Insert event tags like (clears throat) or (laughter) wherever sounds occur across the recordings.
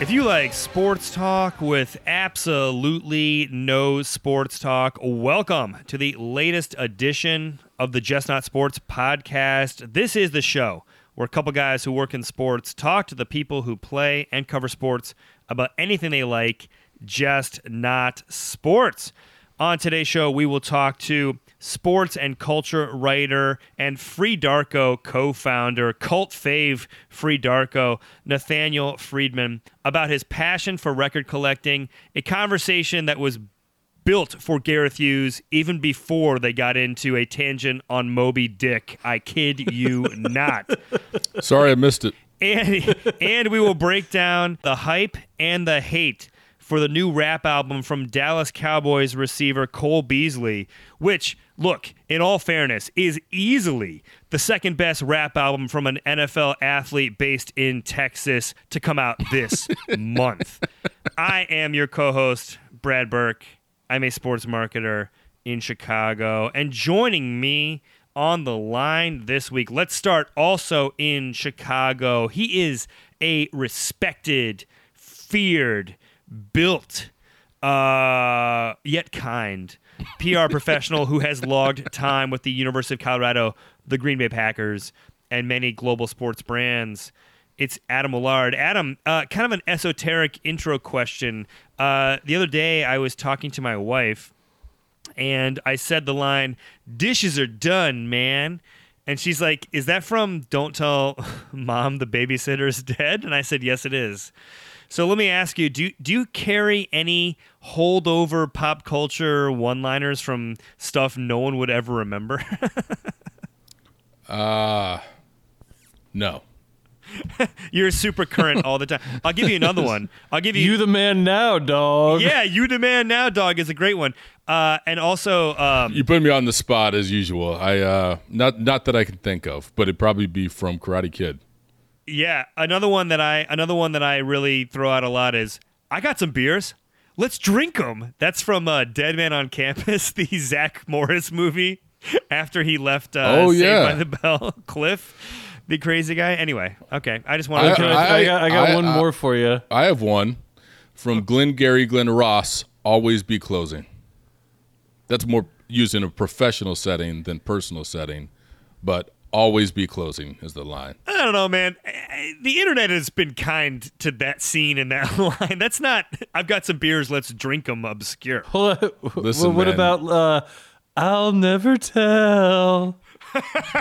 If you like sports talk with absolutely no sports talk, welcome to the latest edition of the Just Not Sports podcast. This is the show where a couple guys who work in sports talk to the people who play and cover sports about anything they like, just not sports. On today's show, we will talk to sports and culture writer and Free Darko co founder, cult fave Free Darko, Nathaniel Friedman, about his passion for record collecting, a conversation that was built for Gareth Hughes even before they got into a tangent on Moby Dick. I kid you (laughs) not Sorry, I missed it. and and we will break down the hype and the hate for the new rap album from Dallas Cowboys receiver Cole Beasley, which look, in all fairness, is easily the second best rap album from an NFL athlete based in Texas to come out this (laughs) month. I am your co-host Brad Burke. I'm a sports marketer in Chicago and joining me on the line this week. Let's start also in Chicago. He is a respected, feared, built, uh, yet kind PR (laughs) professional who has logged time with the University of Colorado, the Green Bay Packers, and many global sports brands. It's Adam Millard. Adam, uh, kind of an esoteric intro question. Uh, the other day, I was talking to my wife, and I said the line, "Dishes are done, man." And she's like, "Is that from Don't Tell (laughs) Mom the Babysitter's Dead?" And I said, "Yes, it is." So let me ask you: Do do you carry any holdover pop culture one-liners from stuff no one would ever remember? (laughs) Uh no. (laughs) You're super current all the time. I'll give you another one. I'll give you. You the man now, dog. yeah, you the man now, dog is a great one. Uh, and also, um, You put me on the spot as usual. I uh not not that I can think of, but it'd probably be from Karate Kid. Yeah, another one that I another one that I really throw out a lot is I got some beers. Let's drink them. That's from uh, Dead Man on Campus, (laughs) the Zach Morris movie. After he left, uh, Oh, Saved yeah. by the Bell, (laughs) Cliff, the crazy guy. Anyway, okay, I just wanted I- to. I, I got, I got I- one I- more for you. I have one from Glengarry Glen Ross, always be closing. That's more used in a professional setting than personal setting, but always be closing is the line. I don't know, man. The internet has been kind to that scene and that (laughs) line. That's not. I've got some beers. Let's drink them. Obscure. What, Listen, what man. about uh, I'll never tell?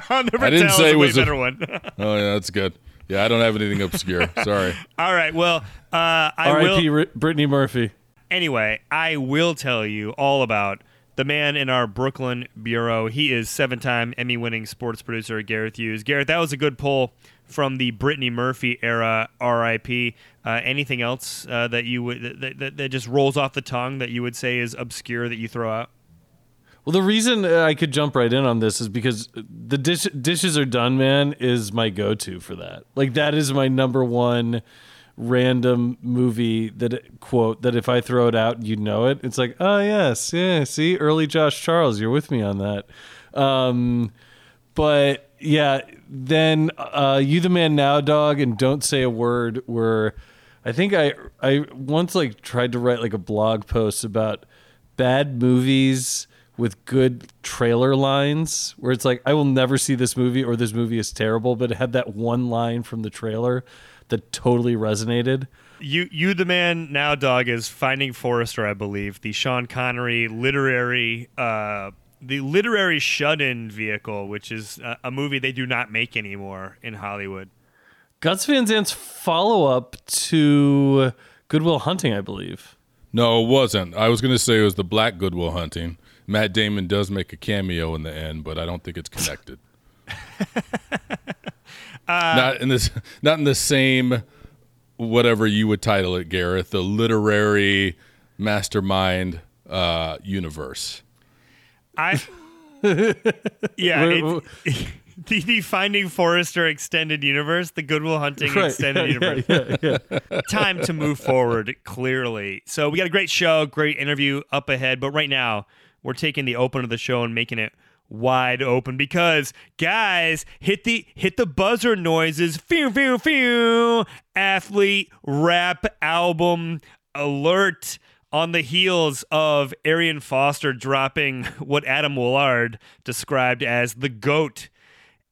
I'll (laughs) never I didn't tell say it was a- better one. (laughs) Oh yeah, that's good. Yeah, I don't have anything obscure. Sorry. (laughs) All right. Well, uh, I will. R.I.P. Ri- Brittany Murphy. Anyway, I will tell you all about the man in our Brooklyn bureau. He is seven-time Emmy-winning sports producer Gareth Hughes. Gareth, that was a good pull from the Brittany Murphy era. R.I.P. Uh, anything else uh, that you would that, that, that just rolls off the tongue that you would say is obscure that you throw out? Well, the reason uh, I could jump right in on this is because the dish, dishes are done, man, is my go-to for that. Like that is my number one random movie that quote that if I throw it out, you know it. It's like, oh yes, yeah. See, early Josh Charles, you're with me on that. Um, but yeah, then uh, you the man now, dog, and don't say a word. Were I think I I once like tried to write like a blog post about bad movies with good trailer lines where it's like I will never see this movie or this movie is terrible, but it had that one line from the trailer that totally resonated. You, you, the man now, dog is Finding Forrester, I believe, the Sean Connery literary, uh, the literary shut-in vehicle, which is a, a movie they do not make anymore in Hollywood. Gus Van Sant's follow up to Good Will Hunting, I believe. No, it wasn't. I was going to say it was the Black Good Will Hunting. Matt Damon does make a cameo in the end, but I don't think it's connected. (laughs) not in this, not in the same, whatever you would title it, Gareth, the literary mastermind uh, universe. I, (laughs) yeah, it, (laughs) the, the Finding Forrester extended universe, the Good Will Hunting Right, extended yeah, universe. yeah, yeah. Time to move forward, clearly. So we got a great show, great interview up ahead. But right now, we're taking the open of the show and making it wide open because guys hit the hit the buzzer noises. Phew phew phew. Athlete rap album alert on the heels of Arian Foster dropping (laughs) what Adam Willard described as the GOAT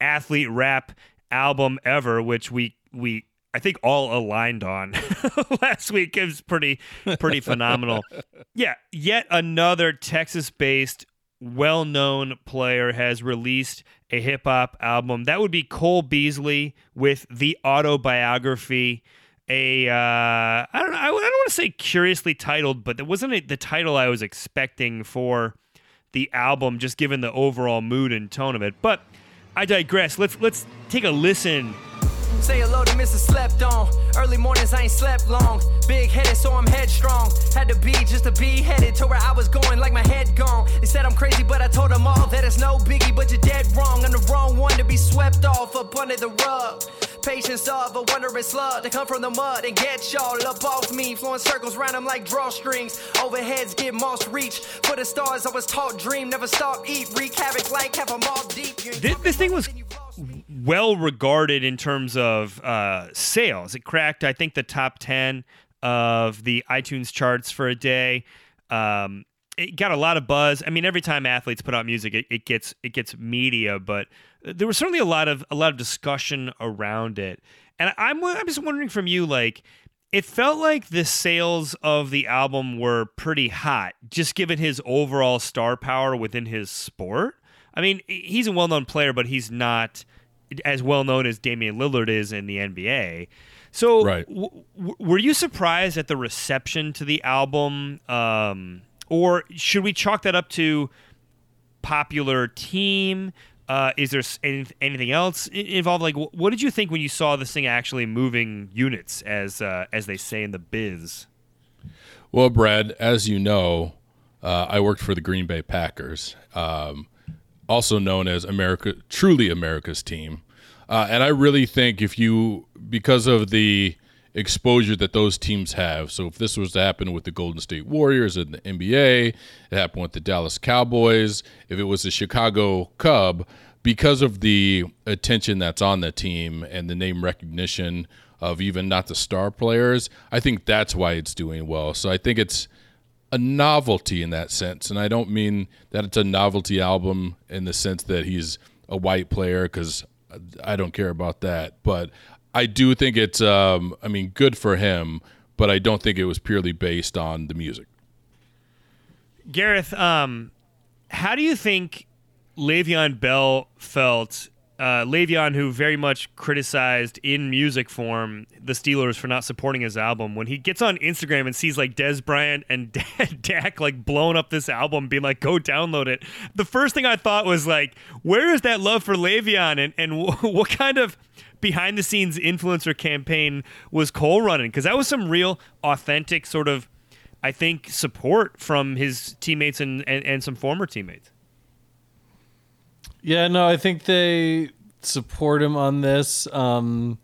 athlete rap album ever, which we we I think all aligned on (laughs) last week. Was pretty pretty phenomenal. (laughs) Yeah, yet another Texas-based well-known player has released a hip hop album. That would be Cole Beasley with the autobiography a uh, I don't know I, I don't want to say curiously titled, but that wasn't a, the title I was expecting for the album, just given the overall mood and tone of it. But I digress. Let's let's take a listen. Say hello to Mrs. Slept On. Early mornings, I ain't slept long. Big headed, so I'm headstrong. Had to be just to be headed to where I was going, like my head gone. They said I'm crazy, but I told them all that it's no biggie, but you're dead wrong. I'm the wrong one to be swept off up under the rug. Patience of a wondrous slug to come from the mud and get y'all up off me. Flowing circles round them like drawstrings. Overheads get moss reach. For the stars, I was taught dream, never stop, eat, wreak havoc like half a mob deep. This- this thing was well regarded in terms of uh, sales. It cracked, I think, the top 10 of the iTunes charts for a day. Um, it got a lot of buzz. I mean, every time athletes put out music, it, it gets it gets media, but there was certainly a lot of a lot of discussion around it. And I'm I'm just wondering from you, like, it felt like the sales of the album were pretty hot, just given his overall star power within his sport. I mean, he's a well known player, but he's not as well known as Damian Lillard is in the NBA. So, Right. w- w- were you surprised at the reception to the album? Um, or should we chalk that up to popular team? Uh, is there any, anything else involved? Like, wh- what did you think when you saw this thing actually moving units, as uh, as they say in the biz? Well, Brad, as you know, uh, I worked for the Green Bay Packers, um, also known as America, truly America's team. Uh, and I really think if you, because of the exposure that those teams have, so if this was to happen with the Golden State Warriors in the NBA, it happened with the Dallas Cowboys, if it was the Chicago Cub, because of the attention that's on the team and the name recognition of even not the star players, I think that's why it's doing well. So I think it's a novelty in that sense. And I don't mean that it's a novelty album in the sense that he's a white player because I don't care about that. But I do think it's, um, I mean, good for him, but I don't think it was purely based on the music. Gareth, um, how do you think Le'Veon Bell felt? Uh, Le'Veon, who very much criticized in music form the Steelers for not supporting his album, when he gets on Instagram and sees like Dez Bryant and (laughs) Dak like blowing up this album, being like, "Go download it." The first thing I thought was like, "Where is that love for Le'Veon?" And and (laughs) what kind of behind the scenes influencer campaign was Cole running? Because that was some real authentic sort of I think, support from his teammates and, and, and some former teammates. Yeah, no, I think they support him on this. Um,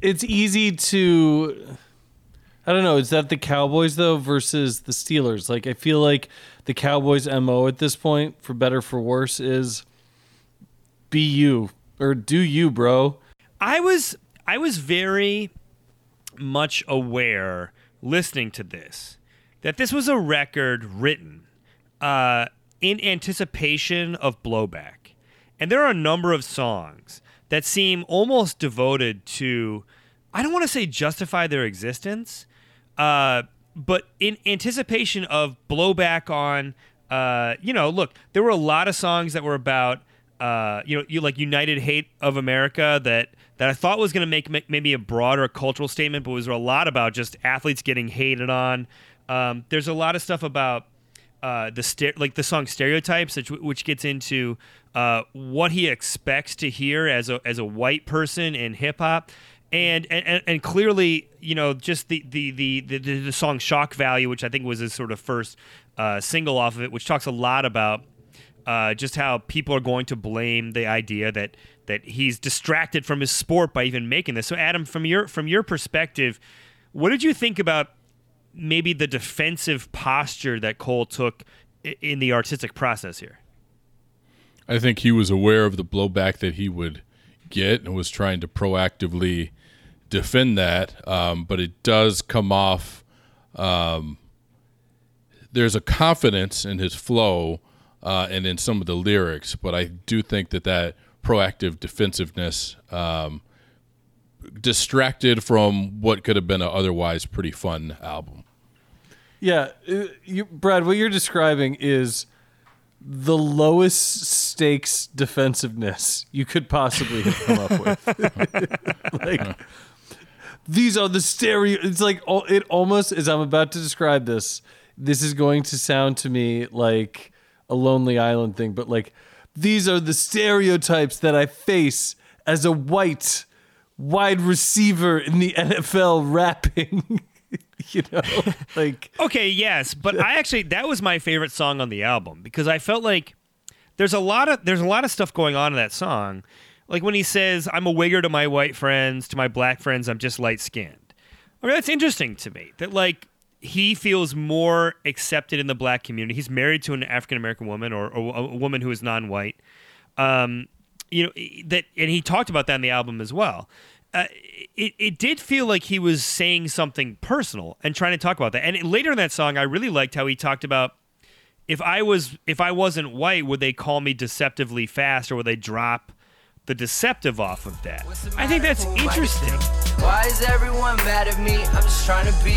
it's easy to. I don't know. Is that the Cowboys though versus the Steelers? Like, I feel like the Cowboys' mo at this point, for better for worse, is be you or do you, bro. I was I was very much aware listening to this that this was a record written uh, in anticipation of blowback, and there are a number of songs that seem almost devoted to. I don't want to say justify their existence, uh, but in anticipation of blowback on. Uh, you know, look, there were a lot of songs that were about uh, you know, you like United Hate of America that that I thought was going to make ma- maybe a broader cultural statement, but was a lot about just athletes getting hated on. Um, there's a lot of stuff about uh, the like the song stereotypes, which, which gets into uh, what he expects to hear as a as a white person in hip hop. And, and and clearly, you know, just the the, the the the song "Shock Value," which I think was his sort of first uh, single off of it, which talks a lot about Uh, just how people are going to blame the idea that that he's distracted from his sport by even making this. So, Adam, from your from your perspective, what did you think about maybe the defensive posture that Cole took in the artistic process here? I think he was aware of the blowback that he would get and was trying to proactively defend that. Um, but it does come off. Um, there's a confidence in his flow uh, and in some of the lyrics, but I do think that that proactive defensiveness um, distracted from what could have been an otherwise pretty fun album. Yeah, uh, you, Brad, what you're describing is the lowest stakes defensiveness you could possibly have come up with. (laughs) like these are the stereo. It's like it almost as I'm about to describe this. This is going to sound to me like a Lonely Island thing, but like these are the stereotypes that I face as a white wide receiver in the NFL rapping. (laughs) you know, (laughs) like Okay, yes, but I actually that was my favorite song on the album because I felt like there's a lot of there's a lot of stuff going on in that song. Like when he says, "I'm a wigger to my white friends, to my black friends, I'm just light skinned." I mean, that's interesting to me. That like he feels more accepted in the black community. He's married to an African American woman or, or a woman who is non-white. Um, you know that, and he talked about that in the album as well. Uh, it, it did feel like he was saying something personal and trying to talk about that. And later in that song, I really liked how he talked about if I was if I wasn't white, would they call me deceptively fast, or would they drop the deceptive off of that? I think that's interesting. Why is everyone mad at me? I'm just trying to be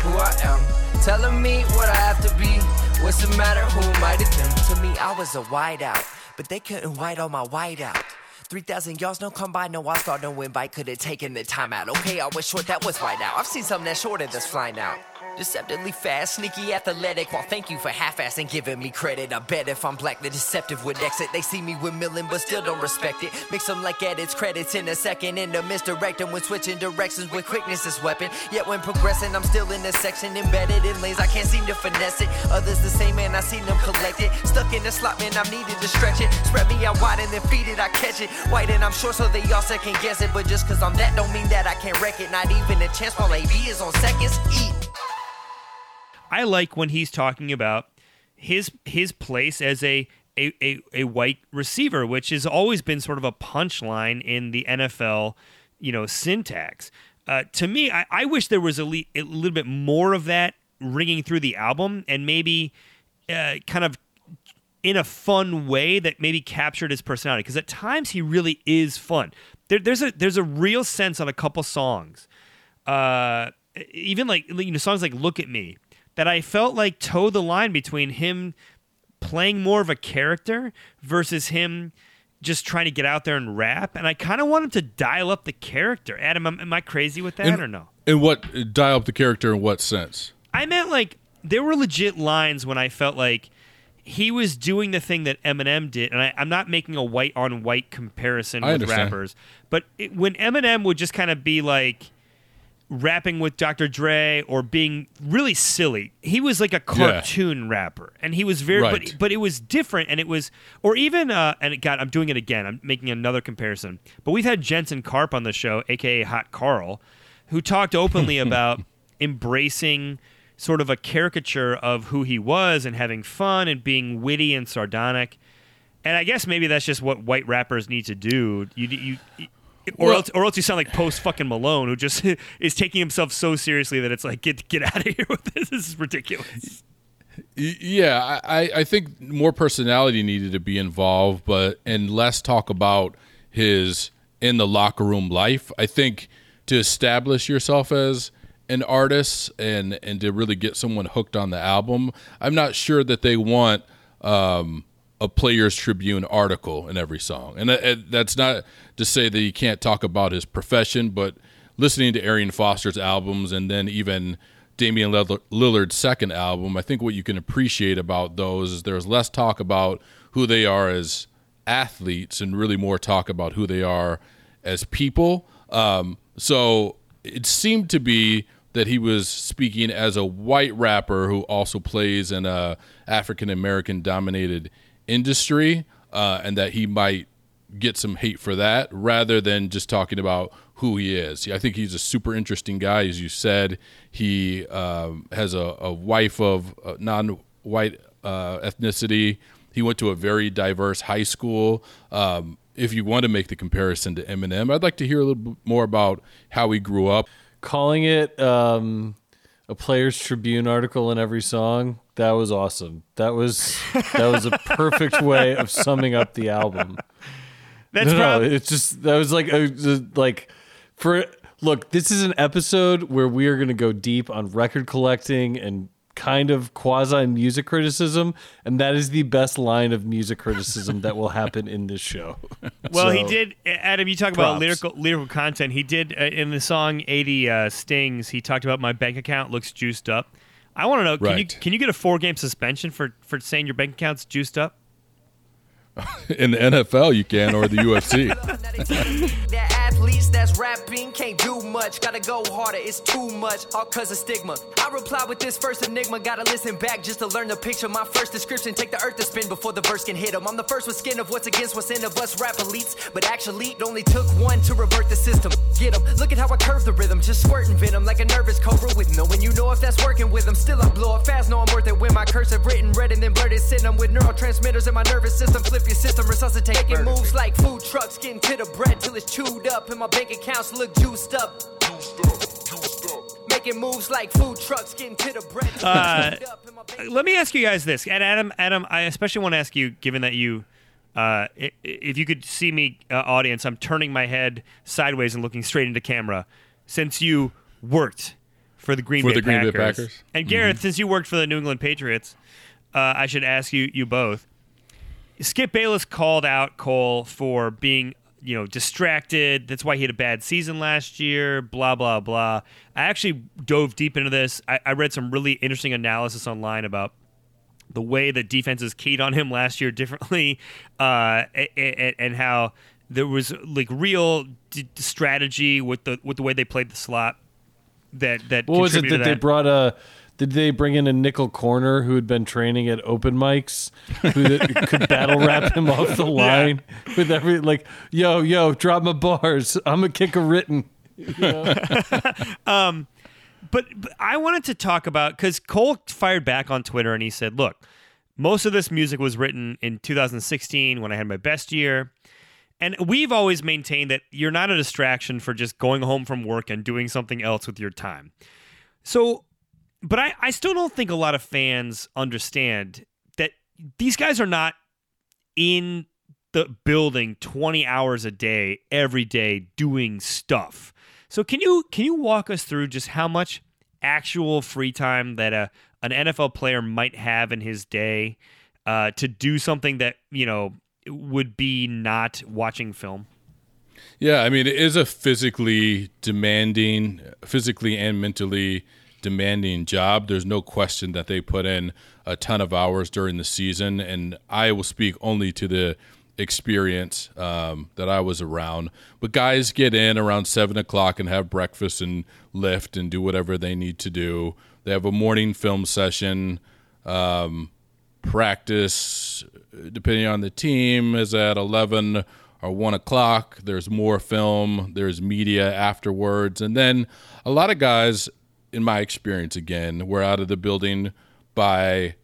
who I am. Telling me what I have to be. What's the matter? Who am I to them? To me, I was a whiteout, but they couldn't white on my whiteout. 3,000 yards, no combine, no I thought no win bite could have taken the time out. Okay, I was short, that was right now. I've seen something that's shorter that's flying out. Deceptively fast, sneaky, athletic. Well, thank you for half-assing giving me credit. I bet if I'm black, the deceptive would exit. They see me with million, but still don't respect it. Mix them like edits, credits in a second. In the misdirecting when switching directions with quickness is weapon. Yet when progressing, I'm still in this section embedded in lanes. I can't seem to finesse it. Others the same, man. I seen them collect it. Stuck in the slot, man. I'm needed to stretch it. Spread me out wide and then feed it. I catch it. White and I'm short, so they all second guess it. But just cause I'm that, don't mean that I can't wreck it. Not even a chance while AB is on seconds. Eat. I like when he's talking about his his place as a a, a, a white receiver, which has always been sort of a punchline in the NFL, you know, syntax. Uh, to me, I, I wish there was a, le- a little bit more of that ringing through the album, and maybe uh, kind of in a fun way that maybe captured his personality. Because at times he really is fun. There, there's a there's a real sense on a couple songs, uh, even like you know songs like "Look at Me," that I felt like toe the line between him playing more of a character versus him just trying to get out there and rap. And I kind of want him to dial up the character. Adam, am, am I crazy with that And- or no? And what uh, dial up the character in what sense? I meant like there were legit lines when I felt like he was doing the thing that Eminem did, and I, I'm not making a white on white comparison I with understand. rappers, but it, when Eminem would just kind of be like rapping with Dr. Dre or being really silly, he was like a cartoon rapper, and he was very, Right. but but it was different, and it was, or even, uh, and it, God, I'm doing it again. I'm making another comparison, but we've had Jensen Karp on the show, aka Hot Carl, who talked openly (laughs) about embracing sort of a caricature of who he was and having fun and being witty and sardonic. And I guess maybe that's just what white rappers need to do. You, you, you- (laughs) or Well- else, or else you sound like post fucking Malone, who just (laughs) is taking himself so seriously that it's like, get get out of here with this. This is ridiculous. Yeah, I, I- I think more personality needed to be involved, but and less talk about his in the locker room life. I think to establish yourself as an artist and and to really get someone hooked on the album, I'm not sure that they want um, a Players Tribune article in every song, and that- that's not to say that he can't talk about his profession, but listening to Arian Foster's albums and then even Damian Lillard's second album, I think what you can appreciate about those is there's less talk about who they are as athletes and really more talk about who they are as people. Um, so it seemed to be that he was speaking as a white rapper who also plays in a African American dominated industry, uh, and that he might get some hate for that, rather than just talking about who he is. I think he's a super interesting guy, as you said. He um, has a, a wife of uh, non-white uh, ethnicity. He went to a very diverse high school. Um, if you want to make the comparison to Eminem, I'd like to hear a little bit more about how he grew up. Calling it um, a Players Tribune article in every song. That was awesome. That was that was a perfect way of summing up the album. That's No, no, probably it's just that was like a, like for look. This is an episode where we are going to go deep on record collecting and kind of quasi music criticism, and that is the best line of music criticism that will happen in this show. (laughs) Well, he did. Adam, you talk about lyrical lyrical content. He did uh, in the song "80 uh, Stings." He talked about my bank account looks juiced up. I want to know. Can you can you get a four game suspension for for saying your bank account's juiced up? (laughs) In the NFL, you can, or the UFC. (laughs) athletes that's rapping can't do much. Gotta go harder, it's too much. All cause of stigma. I reply with this first enigma. Gotta listen back just to learn the picture. My first description, take the earth to spin before the verse can hit 'em. I'm the first with skin of what's against what's in of us rap elites. But actually, it only took one to revert the system. Get 'em. Look at how I curve the rhythm. Just squirting venom like a nervous cobra with no one you know if that's working with 'em. Still, I blow up fast. Know I'm worth it when my cursive written red and then blurted. Send with neurotransmitters in my nervous system. Flip your system, resuscitate. Making moves like food trucks, getting to the bread till it's chewed up. in my bank accounts look juiced up. Making moves like food trucks, getting to the bread. Uh, it's chewed up. And my bank Let me ask you guys this, and Adam, Adam, I especially want to ask you, given that you, uh, if you could see me, uh, audience, I'm turning my head sideways and looking straight into camera. Since you worked for the Green For Bay the Green Bay Packers, Packers. Mm-hmm. and Gareth, since you worked for the New England Patriots, uh, I should ask you, you both. Skip Bayless called out Cole for being, you know, distracted. That's why he had a bad season last year. Blah blah blah. I actually dove deep into this. I, I read some really interesting analysis online about the way that defenses keyed on him last year differently, (laughs) uh, and, and how there was like real d- strategy with the with the way they played the slot. That that What was it contributed that they brought a? Did they bring in a nickel corner who had been training at open mics, who could battle rap him (laughs) off the line with every like, yo, yo, drop my bars. I'm a kick a written. (laughs) Um, but, but I wanted to talk about because Cole fired back on Twitter and he said, "Look, most of this music was written in 2016 when I had my best year." And we've always maintained that you're not a distraction for just going home from work and doing something else with your time. So, but I, I still don't think a lot of fans understand that these guys are not in the building 20 hours a day every day doing stuff. So can you can you walk us through just how much actual free time that a an NFL player might have in his day uh, to do something that you know would be not watching film? Yeah, I mean, it is a physically demanding, physically and mentally demanding job. There's no question that they put in a ton of hours during the season, and I will speak only to the experience um, that I was around. But guys get in around seven o'clock and have breakfast and lift and do whatever they need to do. They have a morning film session. Um, practice, depending on the team, is at 11 or 1 o'clock. There's more film, there's media afterwards. And then a lot of guys, in my experience again, we're out of the building by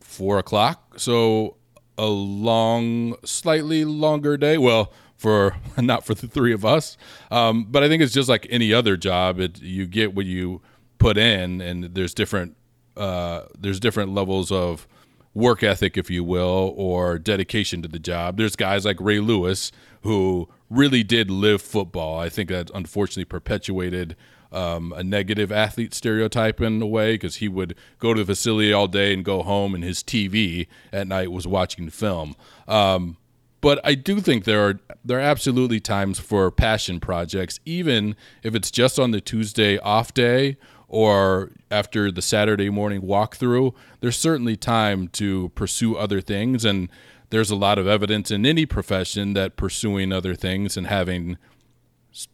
4 o'clock. So a long, slightly longer day. Well, for (laughs) not for the three of us, um, but I think it's just like any other job. It you get what you put in, and there's different uh, there's different levels of work ethic, if you will, or dedication to the job. There's guys like Ray Lewis who really did live football. I think that unfortunately perpetuated um, a negative athlete stereotype in a way because he would go to the facility all day and go home, and his TV at night was watching film. Um, but I do think there are there are absolutely times for passion projects, even if it's just on the Tuesday off day or after the Saturday morning walkthrough. There's certainly time to pursue other things, and there's a lot of evidence in any profession that pursuing other things and having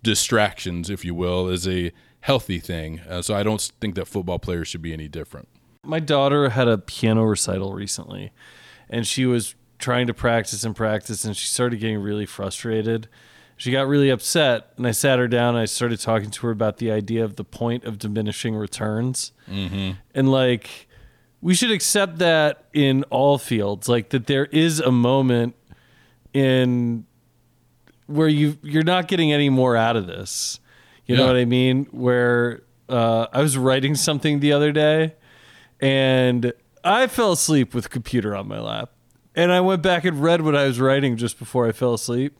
distractions, if you will, is a healthy thing. Uh, so I don't think that football players should be any different. My daughter had a piano recital recently, and she was trying to practice and practice, and she started getting really frustrated. She got really upset, and I sat her down. And I started talking to her about the idea of the point of diminishing returns, mm-hmm. and like we should accept that in all fields, like that there is a moment in where you you're not getting any more out of this. You know what I mean? Where uh, I was writing something the other day, and I fell asleep with computer on my lap, and I went back and read what I was writing just before I fell asleep,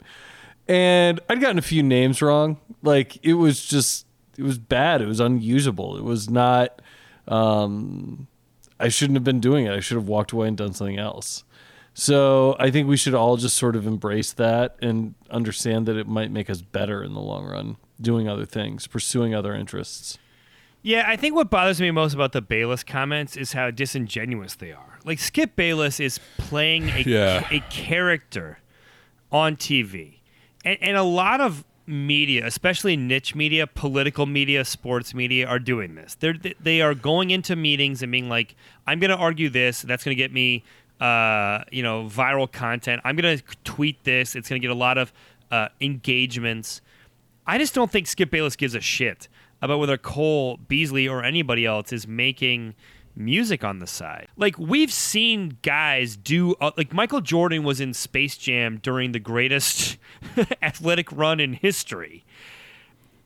and I'd gotten a few names wrong. Like it was just it was bad. It was unusable. It was not. Um, I shouldn't have been doing it. I should have walked away and done something else. So I think we should all just sort of embrace that and understand that it might make us better in the long run, doing other things, pursuing other interests. Yeah, I think what bothers me most about the Bayless comments is how disingenuous they are. Like Skip Bayless is playing a, Yeah. a character on TV, and, and a lot of media, especially niche media, political media, sports media, are doing this. They're they are going into meetings and being like, "I'm going to argue this. That's going to get me, uh, you know, viral content. I'm going to tweet this. It's going to get a lot of uh, engagements." I just don't think Skip Bayless gives a shit about whether Cole Beasley or anybody else is making music on the side. Like we've seen guys do uh, like Michael Jordan was in Space Jam during the greatest (laughs) athletic run in history.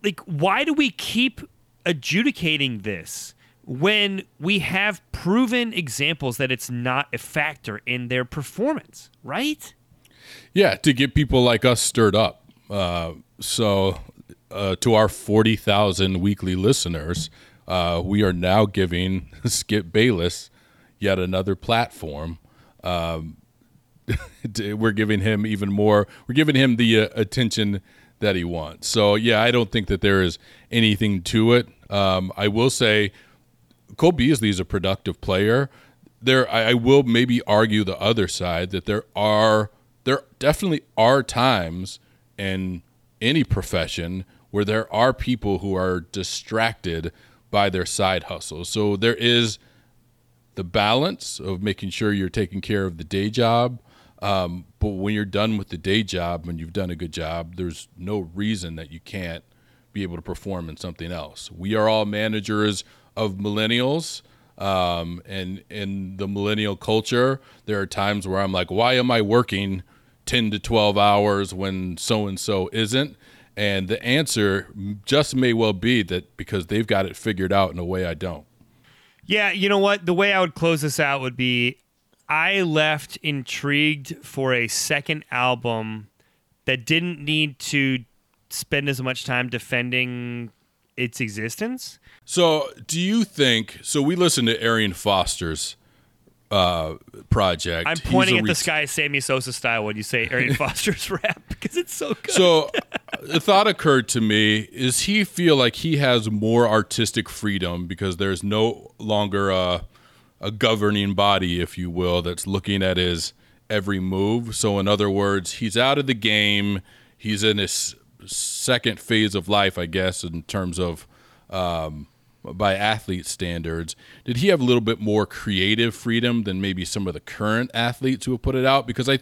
Like why do we keep adjudicating this when we have proven examples that it's not a factor in their performance, right? Yeah, to get people like us stirred up. Uh, so, uh, to our 40,000 weekly listeners, uh, we are now giving (laughs) Skip Bayless yet another platform. Um, (laughs) we're giving him even more, we're giving him the uh, attention that he wants. So, yeah, I don't think that there is anything to it. Um, I will say, Cole Beasley is a productive player. There, I, I will maybe argue the other side that there are there definitely are times in any profession where there are people who are distracted by their side hustle. So there is the balance of making sure you're taking care of the day job. Um, but when you're done with the day job and you've done a good job, there's no reason that you can't be able to perform in something else. We are all managers of millennials. Um, and in the millennial culture, there are times where I'm like, why am I working 10 to 12 hours when so and so isn't? And the answer just may well be that because they've got it figured out in a way I don't. Yeah, you know what? The way I would close this out would be I left intrigued for a second album that didn't need to spend as much time defending its existence. So, do you think? So, we listened to Arian Foster's uh, project. I'm pointing at the ret- sky Sammy Sosa style when you say Arian (laughs) Foster's rap because it's so good. So, (laughs) the thought occurred to me: Is he feel like he has more artistic freedom because there's no longer a, a governing body, if you will, that's looking at his every move? So, in other words, he's out of the game. He's in his second phase of life, I guess, in terms of um, by athlete standards. Did he have a little bit more creative freedom than maybe some of the current athletes who have put it out? Because I,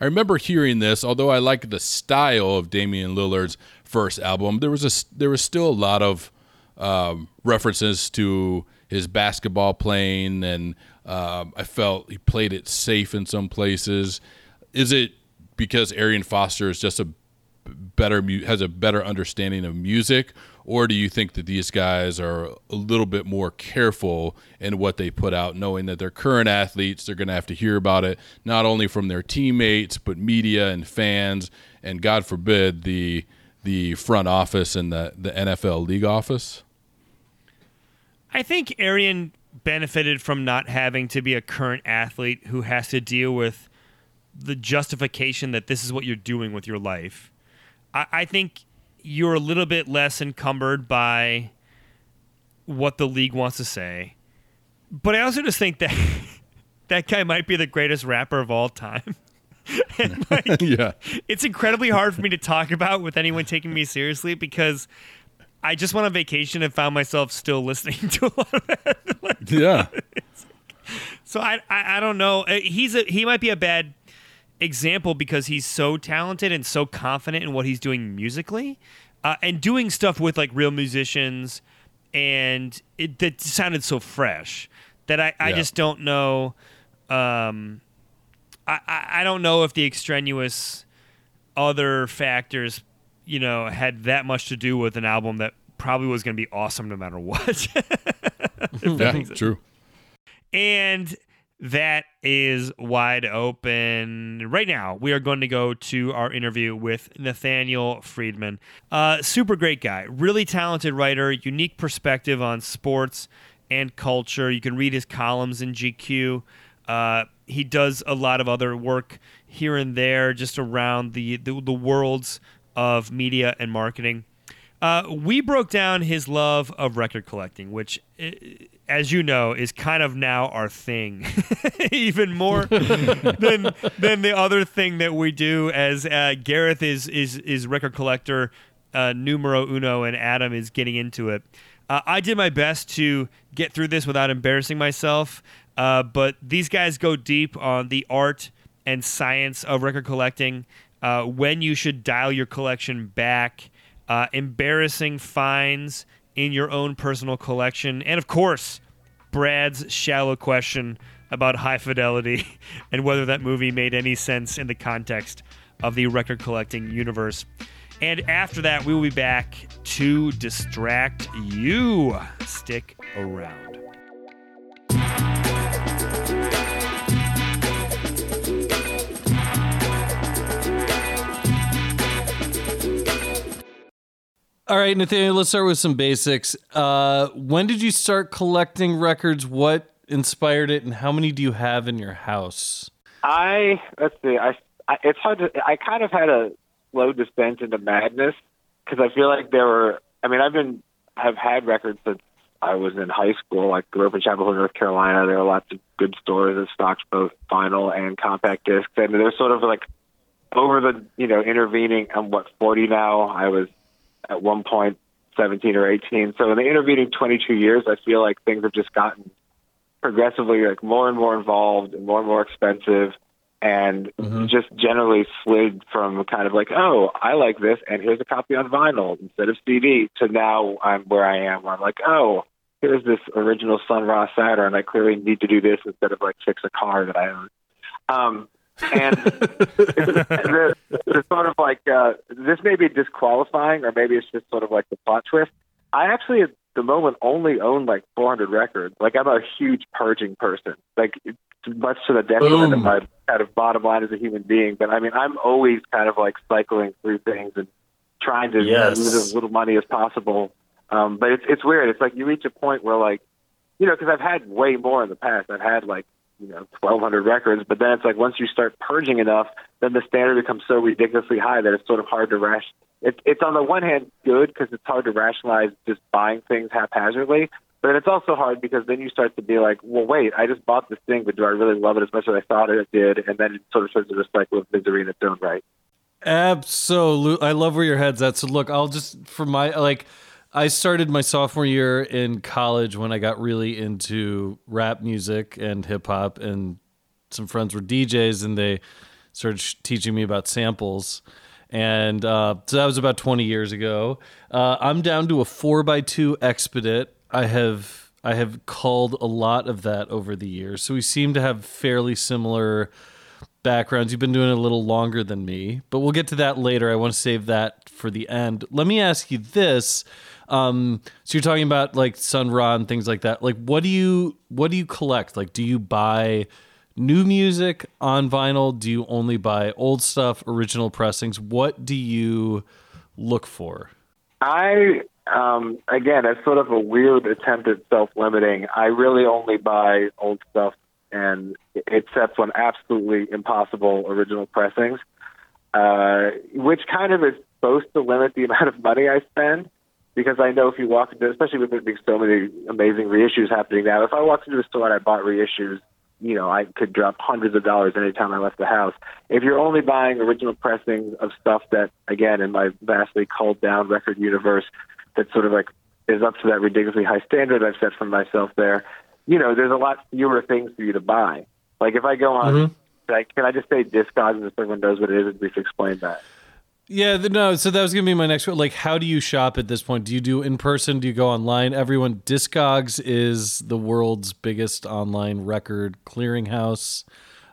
I remember hearing this. Although I like the style of Damian Lillard's first album, there was a there was still a lot of um, references to his basketball playing, and um, I felt he played it safe in some places. Is it because Arian Foster is just a better has a better understanding of music or do you think that these guys are a little bit more careful in what they put out knowing that they're current athletes they're going to have to hear about it not only from their teammates but media and fans and god forbid the the front office and the the NFL league office I think Arian benefited from not having to be a current athlete who has to deal with the justification that this is what you're doing with your life. I, I think you're a little bit less encumbered by what the league wants to say. But I also just think that (laughs) that guy might be the greatest rapper of all time. (laughs) (laughs) like, yeah it's incredibly hard for me to talk about with anyone taking me seriously because I just went on vacation and found myself still listening to a lot of it. yeah So I, I I don't know. Uh, He's a he might be a bad example because he's so talented and so confident in what he's doing musically, uh, and doing stuff with like real musicians, and it that sounded so fresh that I, I Yeah. just don't know. Um, I, I I don't know if the extraneous other factors, you know, had that much to do with an album that probably was going to be awesome no matter what. (laughs) Yeah, true. And that is wide open. Right now, we are going to go to our interview with Nathaniel Friedman. Uh, super great guy, really talented writer, unique perspective on sports and culture. You can read his columns in GQ. Uh, he does a lot of other work here and there, just around the the, the worlds of media and marketing. Uh, we broke down his love of record collecting, which, uh, as you know, is kind of now our thing, (laughs) even more (laughs) than than the other thing that we do. As uh, Gareth is is is record collector uh, numero uno, and Adam is getting into it. Uh, I did my best to get through this without embarrassing myself, uh, but these guys go deep on the art and science of record collecting, uh, when you should dial your collection back, uh, embarrassing finds in your own personal collection, and of course, Brad's shallow question about high fidelity (laughs) and whether that movie made any sense in the context of the record collecting universe. And after that, we will be back to distract you. Stick around. All right, Nathaniel, let's start with some basics. Uh, when did you start collecting records? What inspired it, and how many do you have in your house? I let's see. I, I it's hard to. I kind of had a slow descent into madness because I feel like there were. I mean, I've been have had records since I was in high school. Like grew up in Chapel Hill, North Carolina. There are lots of good stores that stocks both vinyl and compact discs, and they're sort of like over the you know intervening. I'm what 40 now. I was at one point 17 or 18. So in the intervening 22 years, I feel like things have just gotten progressively like more and more involved and more and more expensive and just generally slid from kind of like, oh, I like this and here's a copy on vinyl instead of CD to now I'm where I am where I'm like, oh, here's this original Sun Ra Saturn. I clearly need to do this instead of like fix a car that I own. Um, and the, the sort of like uh, this may be disqualifying or maybe it's just sort of like the plot twist. I actually at the moment only own like 400 records. Like I'm a huge purging person. Like it's much to the detriment of my kind of bottom line as a human being. But I mean, I'm always kind of like cycling through things and trying to Yes. lose as little money as possible. Um, but it's it's weird. It's like you reach a point where like, you know, because I've had way more in the past. I've had like you know 1,200 records, but then it's like once you start purging enough, then the standard becomes so ridiculously high that it's sort of hard to rash. It, it's on the one hand good because it's hard to rationalize just buying things haphazardly, but it's also hard because then you start to be like, well, wait, I just bought this thing, but do I really love it as much as I thought it did? And then it sort of starts to just cycle of misery in its own right. Absolutely. I love where your head's at. So look, I'll just for my like I started my sophomore year in college when I got really into rap music and hip hop and some friends were DJs and they started teaching me about samples. And uh, so that was about 20 years ago. Uh, I'm down to a four by two Expedit. I have I have culled a lot of that over the years. So we seem to have fairly similar backgrounds. You've been doing it a little longer than me, but we'll get to that later. I want to save that for the end. Let me ask you this. Um, so you're talking about like Sun Ra and things like that. Like, what do you what do you collect? Like, do you buy new music on vinyl? Do you only buy old stuff, original pressings? What do you look for? I um again, it's sort of a weird attempt at self-limiting. I really only buy old stuff and except when absolutely impossible original pressings, uh, which kind of is supposed to limit the (laughs) amount of money I spend. Because I know if you walk into, especially with there being so many amazing reissues happening now, if I walked into a store and I bought reissues, you know, I could drop hundreds of dollars anytime I left the house. If you're only buying original pressings of stuff that, again, in my vastly culled down record universe, that sort of like is up to that ridiculously high standard I've set for myself there, you know, there's a lot fewer things for you to buy. Like if I go on mm-hmm. like, can I just say Discogs if everyone knows what it is and briefly explain that? Yeah, the, no. So that was gonna be my next. Like, how do you shop at this point? Do you do in person? Do you go online? Everyone, Discogs is the world's biggest online record clearinghouse.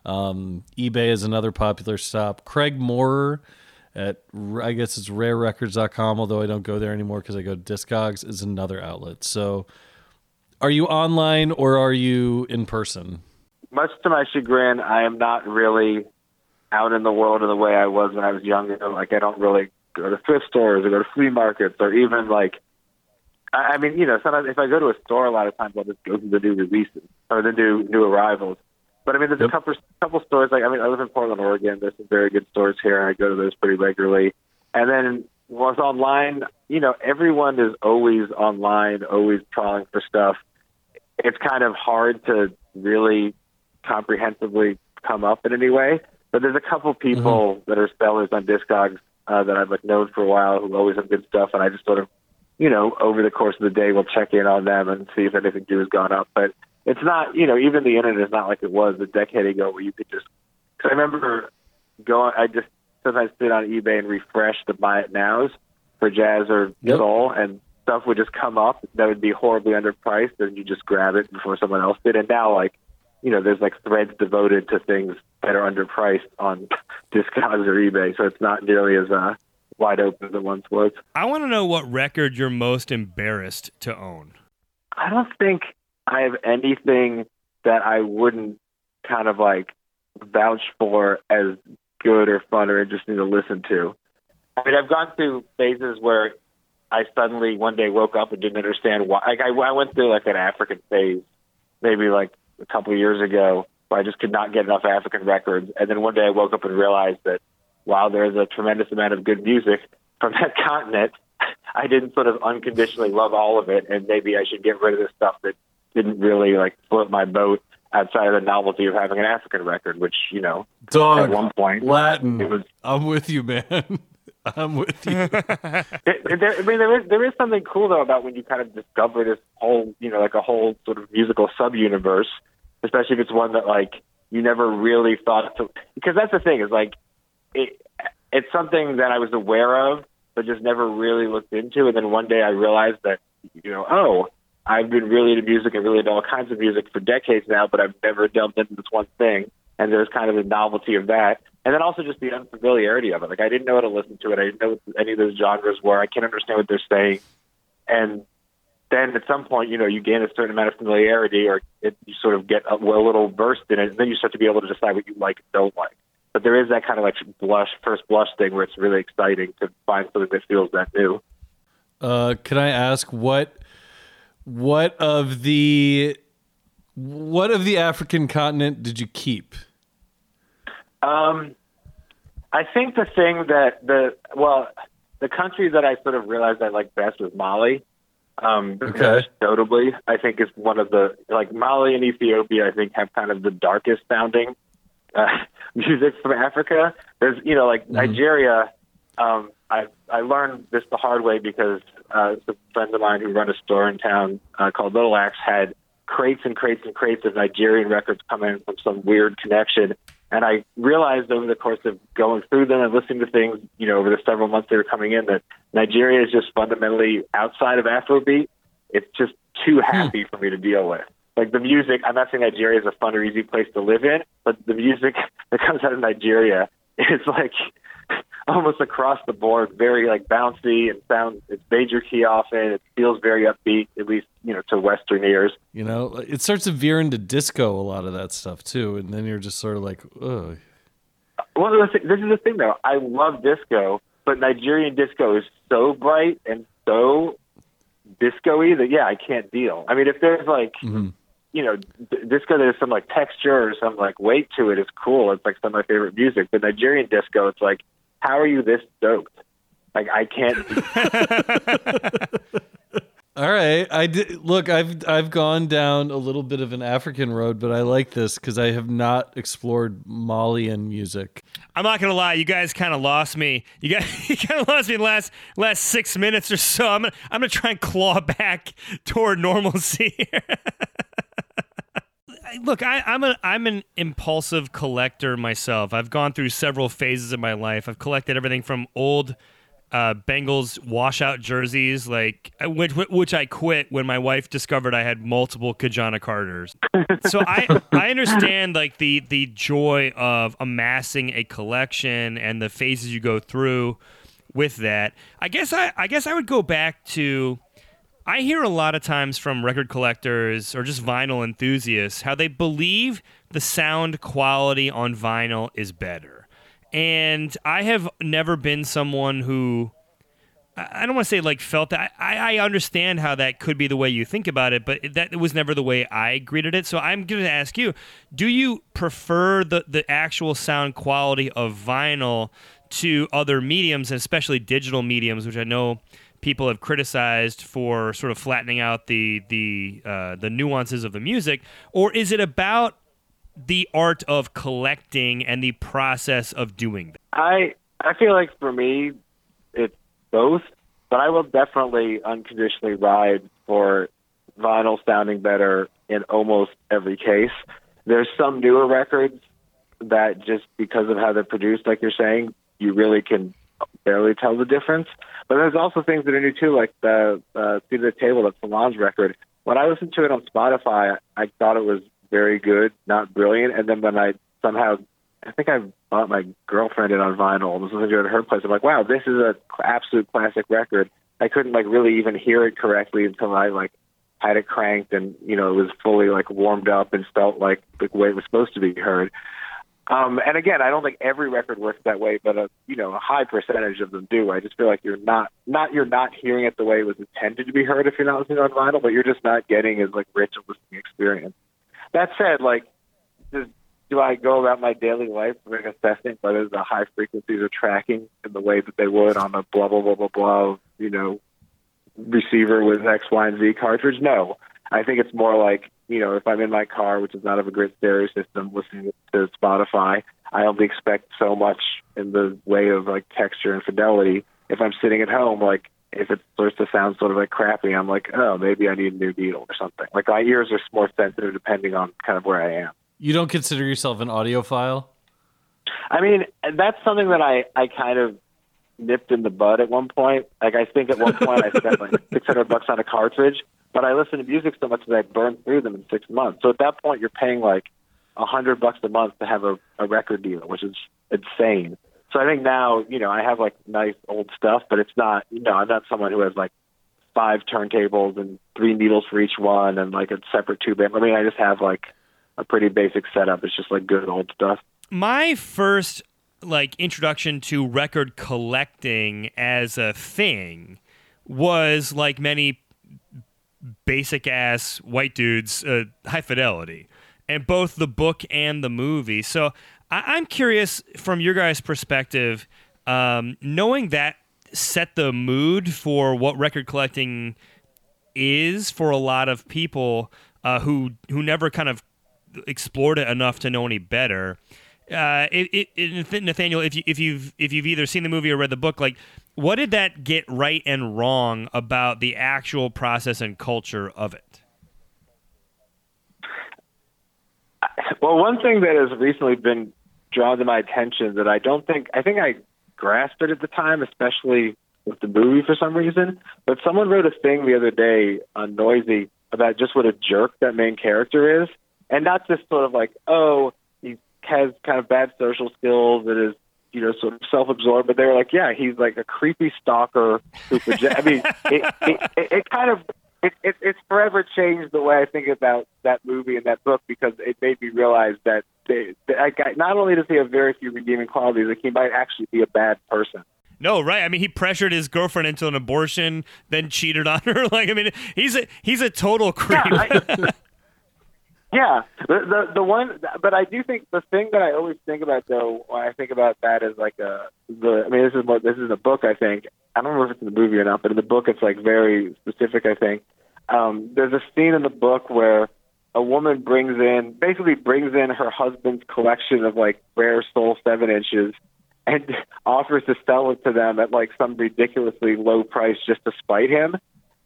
Um, eBay is another popular stop. Craig Moore at I guess it's rarerecords.com, although I don't go there anymore because I go to Discogs is another outlet. So, are you online or are you in person? Much to my chagrin, I am not really out in the world in the way I was when I was younger. Like, I don't really go to thrift stores or go to flea markets or even like. I I mean, you know, sometimes if I go to a store, a lot of times I'll just go to the new releases or the new new arrivals. But I mean, there's Yep. a couple couple stores. Like, I mean, I live in Portland, Oregon. There's some very good stores here, and I go to those pretty regularly. And then was online. You know, everyone is always online, always trawling for stuff. It's kind of hard to really comprehensively come up in any way. But there's a couple people that are sellers on Discogs uh, that I've like known for a while who always have good stuff, and I just sort of, you know, over the course of the day, will check in on them and see if anything new has gone up. But it's not, you know, even the internet is not like it was a decade ago where you could just. Because I remember going, I just sometimes sit on eBay and refresh the buy it nows for jazz or Yep. soul, and stuff would just come up that would be horribly underpriced, and you just grab it before someone else did. And now, like, you know, there's like threads devoted to things that are underpriced on (laughs) Discogs or eBay, so it's not nearly as uh, wide open as it once was. I want to know what record you're most embarrassed to own. I don't think I have anything that I wouldn't kind of like vouch for as good or fun or interesting to listen to. I mean, I've gone through phases where I suddenly one day woke up and didn't understand why. Like I, I went through like an African phase, maybe like a couple of years ago, where I just could not get enough African records. And then one day I woke up and realized that while there's a tremendous amount of good music from (laughs) that continent, I didn't sort of unconditionally love all of it, and maybe I should get rid of the stuff that didn't really like float my boat outside of the novelty of having an African record, which you know at one point Latin. it was. I'm with you, man. (laughs) I'm with you. (laughs) It, there, I mean, there is there is something cool though about when you kind of discover this whole, you know, like a whole sort of musical sub universe, especially if it's one that like you never really thought to. Because that's the thing is like it, it's something that I was aware of, but just never really looked into. And then one day I realized that, you know, oh, I've been really into music and really into all kinds of music for decades now, but I've never delved into this one thing. And there's kind of the novelty of that. And then also just the unfamiliarity of it. Like I didn't know how to listen to it. I didn't know what any of those genres were. I can't understand what they're saying. And then at some point, you know, you gain a certain amount of familiarity or it, you sort of get a, a little versed in it. And then you start to be able to decide what you like and don't like. But there is that kind of like blush, first blush thing where it's really exciting to find something that feels that new. Uh, can I ask what what of the what of the African continent did you keep? Um, I think the thing that the well, the country that I sort of realized I liked best was Mali. Um, Okay. Notably, I think is one of the like Mali and Ethiopia. I think have kind of the darkest sounding uh, (laughs) music from Africa. There's you know like Nigeria. Um, I I learned this the hard way because uh, some friends of mine who run a store in town uh, called Little Axe had crates and crates and crates of Nigerian records coming from some weird connection. And I realized over the course of going through them and listening to things, you know, over the several months they were coming in, that Nigeria is just fundamentally outside of Afrobeat. It's just too hmm. happy for me to deal with. Like the music, I'm not saying Nigeria is a fun or easy place to live in, but the music (laughs) that comes out of Nigeria is like (laughs) almost across the board, very like bouncy and sounds. It's major key often. It feels very upbeat, at least you know to Western ears. You know, it starts to veer into disco a lot of that stuff too, and then you're just sort of like, ugh. Well, this this is the thing though. I love disco, but Nigerian disco is so bright and so disco-y that yeah, I can't deal. I mean, if there's like mhm you know disco, there's some like texture or some like weight to it. It's cool. It's like some of my favorite music. But Nigerian disco, it's like, how are you this stoked? Like I can't. (laughs) (laughs) All right, I did, look. I've I've gone down a little bit of an African road, but I like this because I have not explored Malian music. I'm not gonna lie, you guys kind of lost me. You guys, (laughs) you kind of lost me in the last last six minutes or so. I'm gonna, I'm gonna try and claw back toward normalcy. Look, I, I'm a I'm an impulsive collector myself. I've gone through several phases of my life. I've collected everything from old uh, Bengals washout jerseys, like uh, which which I quit when my wife discovered I had multiple Ki-Jana Carters. so I I understand like the the joy of amassing a collection and the phases you go through with that. I guess I I guess I would go back to I hear a lot of times from record collectors or just vinyl enthusiasts how they believe the sound quality on vinyl is better. And I have never been someone who I don't want to say like felt that. I, I understand how that could be the way you think about it, but that was never the way I greeted it. So I'm going to ask you: Do you prefer the the actual sound quality of vinyl to other mediums, and especially digital mediums, which I know people have criticized for sort of flattening out the the uh, the nuances of the music, or is it about the art of collecting and the process of doing that? I I feel like for me, it's both, but I will definitely unconditionally ride for vinyl sounding better in almost every case. There's some newer records that just because of how they're produced, like you're saying, you really can barely tell the difference. But there's also things that are new too, like the uh, "See the Table," that Solange record. When I listened to it on Spotify, I thought it was very good, not brilliant. And then when I somehow, I think I bought my girlfriend it on vinyl was listening to it at her place, I'm like, wow, this is a absolute classic record. I couldn't like really even hear it correctly until I like had it cranked and you know it was fully like warmed up and felt like the way it was supposed to be heard. Um, and again, I don't think every record works that way, but a you know a high percentage of them do. I just feel like you're not not you're not hearing it the way it was intended to be heard if you're not listening on vinyl, but you're just not getting as like rich a listening experience. That said, like, does, do I go about my daily life like assessing whether the high frequencies are tracking in the way that they would on a blah blah blah blah blah you know receiver with X, Y, and Z cartridge? No. I think it's more like, you know, if I'm in my car, which is not of a great stereo system, listening to Spotify, I only expect so much in the way of like texture and fidelity. If I'm sitting at home, like if it starts to sound sort of like crappy, I'm like, oh, maybe I need a new needle or something. Like my ears are more sensitive depending on kind of where I am. You don't consider yourself an audiophile? I mean, that's something that I I kind of nipped in the bud at one point. Like I think at one point I spent like (laughs) 600 bucks on a cartridge, but I listened to music so much that I burned through them in six months. So at that point, you're paying like a hundred bucks a month to have a, a record deal, which is insane. So I think now, you know, I have like nice old stuff, but it's not, you know, I'm not someone who has like five turntables and three needles for each one and like a separate tube amp. I mean, I just have like a pretty basic setup. It's just like good old stuff. My first like introduction to record collecting as a thing was like many basic ass white dudes, uh, high fidelity, and both the book and the movie. So I- am curious from your guys' perspective, um, knowing that set the mood for what record collecting is for a lot of people uh, who who never kind of explored it enough to know any better. Uh, it, it, Nathaniel, if you if you've if you've either seen the movie or read the book, like what did that get right and wrong about the actual process and culture of it? Well, one thing that has recently been drawn to my attention that I don't think I think I grasped it at the time, especially with the movie for some reason. But someone wrote a thing the other day on Noisey about just what a jerk that main character is, and not just sort of like, oh, has kind of bad social skills and is you know sort of self-absorbed, but they were like, yeah, he's like a creepy stalker who project. I mean, (laughs) it, it, it, it kind of it, it, it's forever changed the way I think about that movie and that book because it made me realize that they, that guy, not only does he have very few redeeming qualities, like he might actually be a bad person. No, right. I mean, he pressured his girlfriend into an abortion, then cheated on her. (laughs) Like, I mean, he's a he's a total creep. Yeah, I, yeah. The, the the one, but I do think the thing that I always think about though, when I think about that is like a the. I mean, this is what this is a book. I think I don't know if it's in the movie or not, but in the book it's like very specific. I think um, there's a scene in the book where a woman brings in basically brings in her husband's collection of like rare soul seven inches and (laughs) offers to sell it to them at like some ridiculously low price just to spite him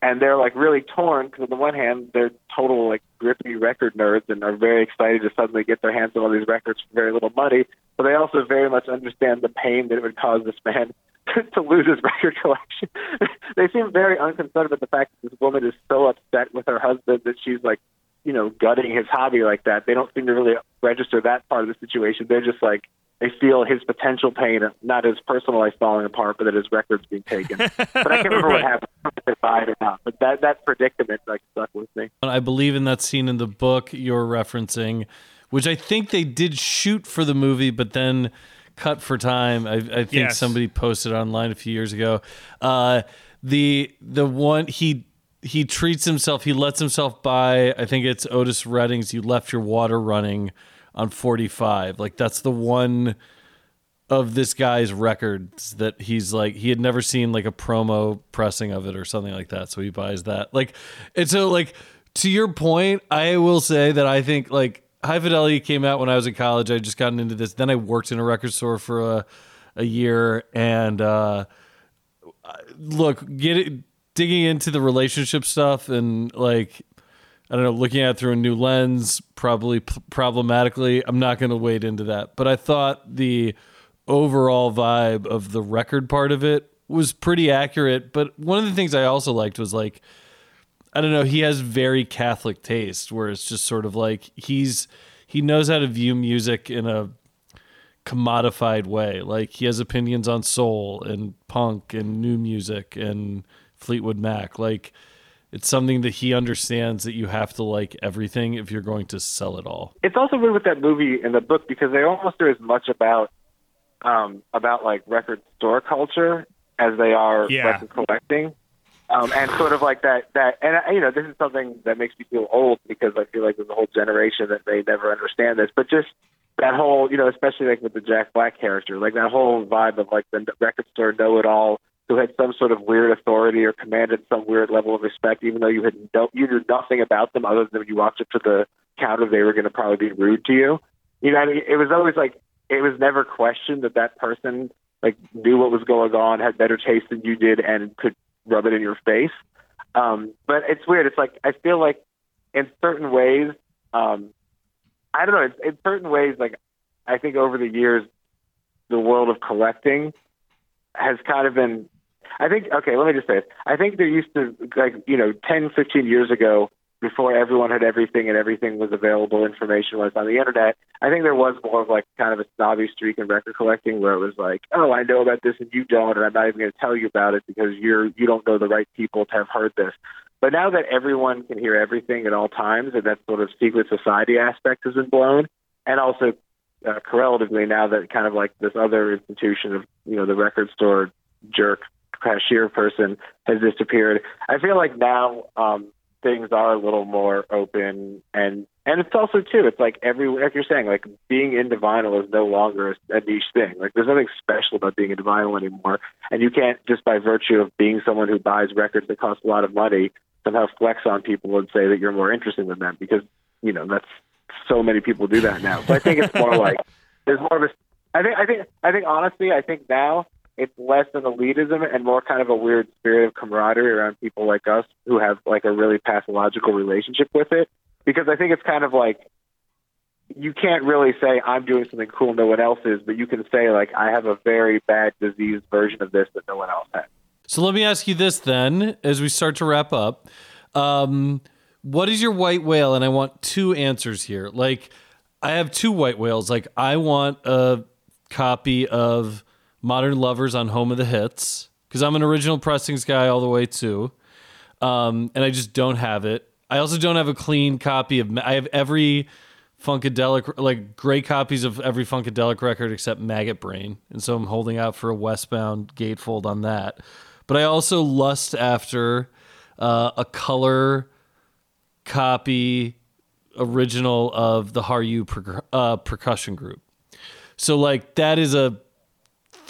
and they're like really torn because on the one hand they're total like grippy record nerds and are very excited to suddenly get their hands on all these records for very little money. But they also very much understand the pain that it would cause this man (laughs) to lose his (laughs) record collection. (laughs) they seem very unconcerned about the fact that this woman is so upset with her husband that she's like, you know, gutting his hobby like that. They don't seem to really register that part of the situation. They're just like they feel his potential pain, not his personal life falling apart, but that his record's being taken. but I can't remember (laughs) Right. what happened, if they died or not. But that that predicament like stuck with me. I believe in that scene in the book you're referencing, which I think they did shoot for the movie, but then cut for time. I, I think Yes. somebody posted online a few years ago. Uh, the the one he he treats himself. He lets himself buy. I think it's Otis Redding's. You left your water running on 45. Like that's the one of this guy's records that he's like he had never seen like a promo pressing of it or something like that. So he buys that. Like and so like to your point i will say that i think like high fidelity came out when i was in college. I just gotten into this. Then i worked in a record store for a, a year and uh look get it digging into the relationship stuff and like I don't know, looking at it through a new lens, probably p- problematically. I'm not going to wade into that. But I thought the overall vibe of the record part of it was pretty accurate. But one of the things I also liked was like, I don't know, he has very Catholic taste where it's just sort of like he's, he knows how to view music in a commodified way. Like he has opinions on soul and punk and new music and Fleetwood Mac. Like, it's something that he understands that you have to like everything if you're going to sell it all. It's also weird with that movie and the book because they almost are as much about um, about like record store culture as they are Yeah. record collecting. Um, and sort of like that, that, and you know, this is something that makes me feel old because I feel like there's a whole generation that may never understand this, but just that whole, you know, especially like with the Jack Black character, like that whole vibe of like the record store know-it-all who had some sort of weird authority or commanded some weird level of respect, even though you had no, you knew nothing about them other than when you walked up to the counter, they were going to probably be rude to you. You know, I mean, it was always like it was never questioned that that person like knew what was going on, had better taste than you did, and could rub it in your face. Um, but it's weird. It's like I feel like in certain ways, um, I don't know. It's, in certain ways, like I think over the years, the world of collecting has kind of been. I think okay. Let me just say it. I think there used to like you know 10, 15 years ago, before everyone had everything and everything was available, information was on the internet. I think there was more of like kind of a snobby streak in record collecting where it was like, oh, I know about this and you don't, and I'm not even going to tell you about it because you're you don't know the right people to have heard this. But now that everyone can hear everything at all times, and that sort of secret society aspect has been blown, and also uh, correlatively now that kind of like this other institution of you know the record store jerk cashier person has disappeared. I feel like now um, things are a little more open and and it's also too it's like every like you're saying like being into vinyl is no longer a, niche thing. Like there's nothing special about being into vinyl anymore. And you can't just by virtue of being someone who buys records that cost a lot of money somehow flex on people and say that you're more interesting than them because you know that's so many people do that now. So i think it's more (laughs) like there's more of a i think i think i think honestly i think now it's less an elitism and more kind of a weird spirit of camaraderie around people like us who have like a really pathological relationship with it. Because I think it's kind of like you can't really say I'm doing something cool no one else is, but you can say like I have a very bad diseased version of this that no one else has. So let me ask you this then, as we start to wrap up. Um, what is your white whale? And I want two answers here. Like, I have two white whales. Like, I want a copy of Modern Lovers on Home of the Hits because I'm an original pressings guy all the way too, um, and I just don't have it. I also don't have a clean copy of. I have every Funkadelic, like great copies of every Funkadelic record except Maggot Brain, and so I'm holding out for a Westbound gatefold on that. But I also lust after uh, a color copy original of the Haru per- uh, percussion group. So like that is a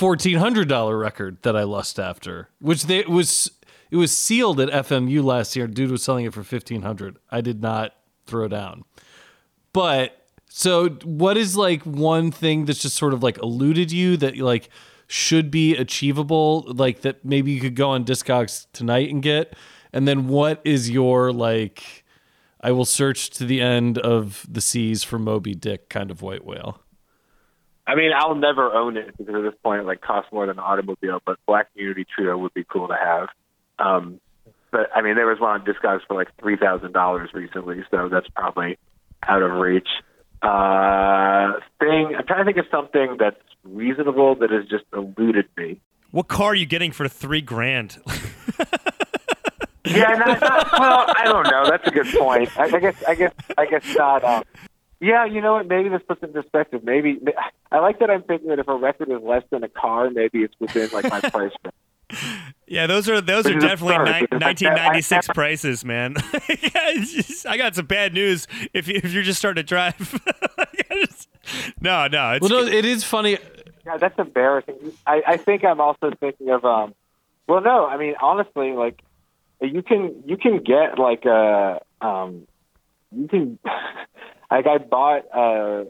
fourteen hundred dollar record that I lust after, which they it was it was sealed at FMU last year. Dude was selling it for fifteen hundred. I did not throw down. But so what is like one thing that's just sort of like eluded you that like should be achievable, like that maybe you could go on Discogs tonight and get? And then what is your like I will search to the end of the seas for Moby Dick kind of white whale. I mean, I'll never own it because at this point it like costs more than an automobile. But Black Community Trio would be cool to have. Um, but I mean, there was one on Discogs for like three thousand dollars recently, so that's probably out of reach. Uh, thing I'm trying to think of something that's reasonable that has just eluded me. What car are you getting for three grand? (laughs) Yeah, not, not, well, I don't know. That's a good point. I, I guess, I guess, I guess not. Um, yeah, you know what? Maybe this puts it in perspective. Maybe I like that. I'm thinking that if a record is less than a car, maybe it's within like my (laughs) price range. yeah, those are those are Which is definitely absurd, ni- because I- 1996 I- prices, man. (laughs) It's just- I got some bad news. If you, if you're just starting to drive, (laughs) no, no, it's Well, no, it is funny. Yeah, that's embarrassing. I, I think I'm also thinking of um. Well, no, I mean honestly, like you can you can get like a um, you can like I bought uh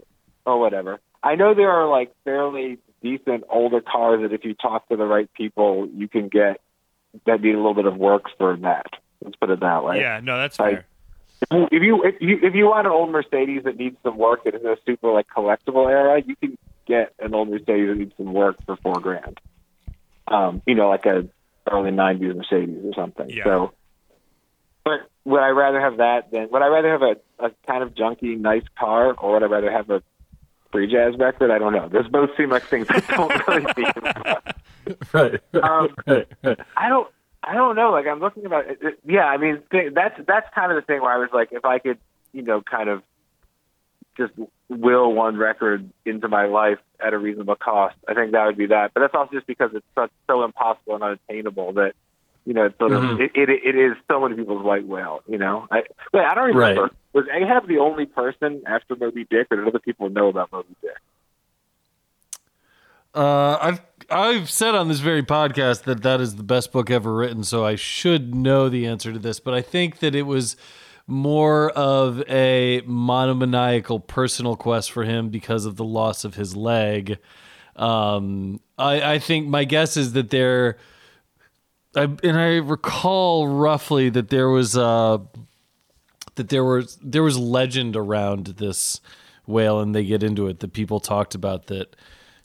or whatever. I know there are like fairly decent older cars that if you talk to the right people, you can get that need a little bit of work for that. Let's put it that way. yeah, no, that's I- fair. If you if you if you want an old Mercedes that needs some work that is a super like collectible era, you can get an old Mercedes that needs some work for four grand. Um, you know, like a early '90s Mercedes or something. Yeah. So, but would I rather have that than would I rather have a, a kind of junky nice car, or would I rather have a free jazz record? I don't know. Those both seem like things I don't (laughs) really need. Right. Um, right, (laughs) right. I don't. I don't know. Like I'm looking about. It, it- yeah, I mean, th- that's that's kind of the thing where I was like, if I could, you know, kind of just will one record into my life at a reasonable cost, I think that would be that. But that's also just because it's such, so impossible and unattainable that, you know, sort of it, it, it is so many people's white whale. You know, I wait, I don't remember. Right. Was Ahab the only person after Moby Dick, or did other people know about Moby Dick? Uh, I've I've said on this very podcast that that is the best book ever written, so I should know the answer to this. But I think that it was more of a monomaniacal personal quest for him because of the loss of his leg. Um, I, I think my guess is that there, I, and I recall roughly that there was uh, that there was there was legend around this whale, and they get into it. That people talked about that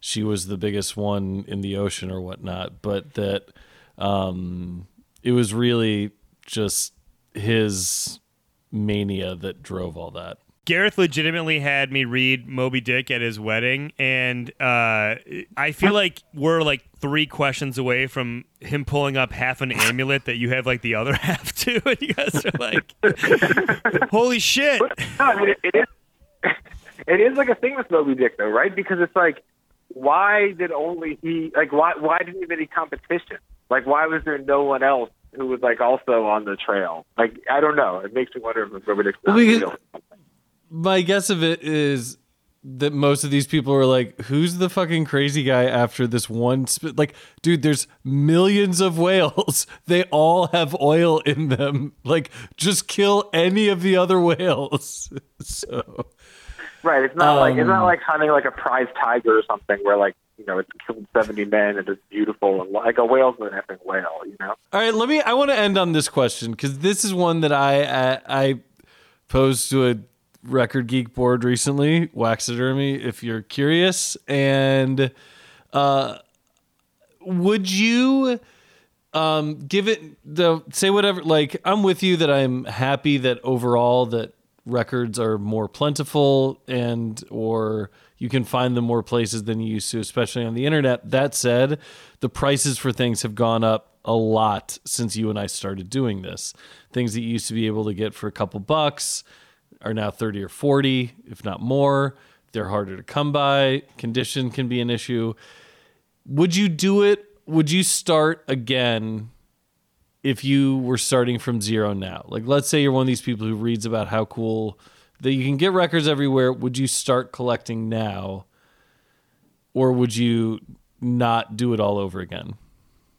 she was the biggest one in the ocean or whatnot, but that um, it was really just his mania that drove all that. Gareth legitimately had me read Moby Dick at his wedding, and uh, I feel like we're like three questions away from him pulling up half an amulet that you have like the other (laughs) half to, and you guys are like, "Holy shit!" No, I mean, it, it is. It is like a thing with Moby Dick, though, right? Because it's like, why did only he? Like, why? Why didn't he have any competition? Like, why was there no one else who was like also on the trail? Like, I don't know. It makes me wonder if Moby Dick's not Well, because- real. My guess of it is that most of these people are like, "Who's the fucking crazy guy after this one?" Sp-? Like, dude, there's millions of whales. (laughs) They all have oil in them. (laughs) Like, just kill any of the other whales. (laughs) so, Right. It's not like it's Um, not like hunting like a prize tiger or something where like you know it's killed seventy men and it's beautiful and like a whale's an epic whale. You know. all right, let me. I want to end on this question because this is one that I I, I posed to a record geek board recently, Waxidermy. If you're curious, and uh, would you um give it the say whatever like i'm with you that i'm happy that overall that records are more plentiful and or you can find them more places than you used to especially on the internet that said the prices for things have gone up a lot since you and i started doing this things that you used to be able to get for a couple bucks are now 30 or 40 if not more they're harder to come by condition can be an issue would you do it? Would you start again if you were starting from zero now? Like, let's say you're one of these people who reads about how cool that you can get records everywhere. Would you start collecting now? Or would you not do it all over again?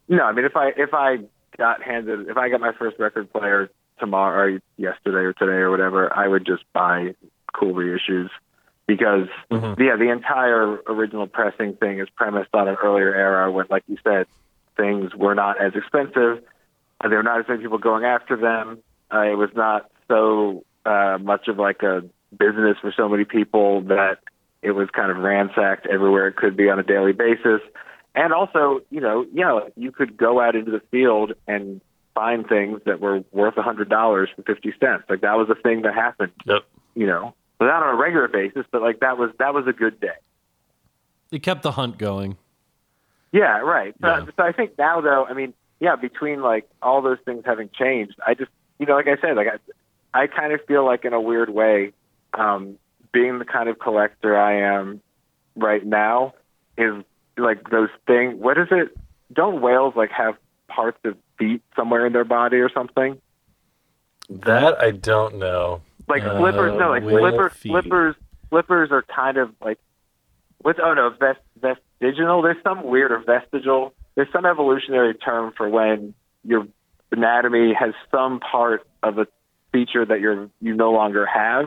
No, I mean if I if I got handed if I got my first record player tomorrow or yesterday or today or whatever, I would just buy cool reissues because yeah, the entire original pressing thing is premised on an earlier era when, like you said, things were not as expensive. There were not as many people going after them. Uh, it was not so uh, much of like a business for so many people that it was kind of ransacked everywhere it could be on a daily basis. And also, you know, yeah, you could go out into the field and find things that were worth a hundred dollars for fifty cents. Like that was a thing that happened. Yep. You know, but not on a regular basis, but like that was that was a good day. It kept the hunt going. Yeah, right. So, Yeah. so I think now, though, I mean, yeah, between like all those things having changed, I just, you know, like I said, like I, I kind of feel like in a weird way, um, being the kind of collector I am right now is like those things. What is it? Don't whales like have parts of feet somewhere in their body or something? That I don't know. Like Uh, flippers? No, like whale flippers. feet. Flippers. Flippers are kind of like what's? Oh no, vest, vestigial. There's some weird or vestigial. There's some evolutionary term for when your anatomy has some part of a feature that you're you no longer have.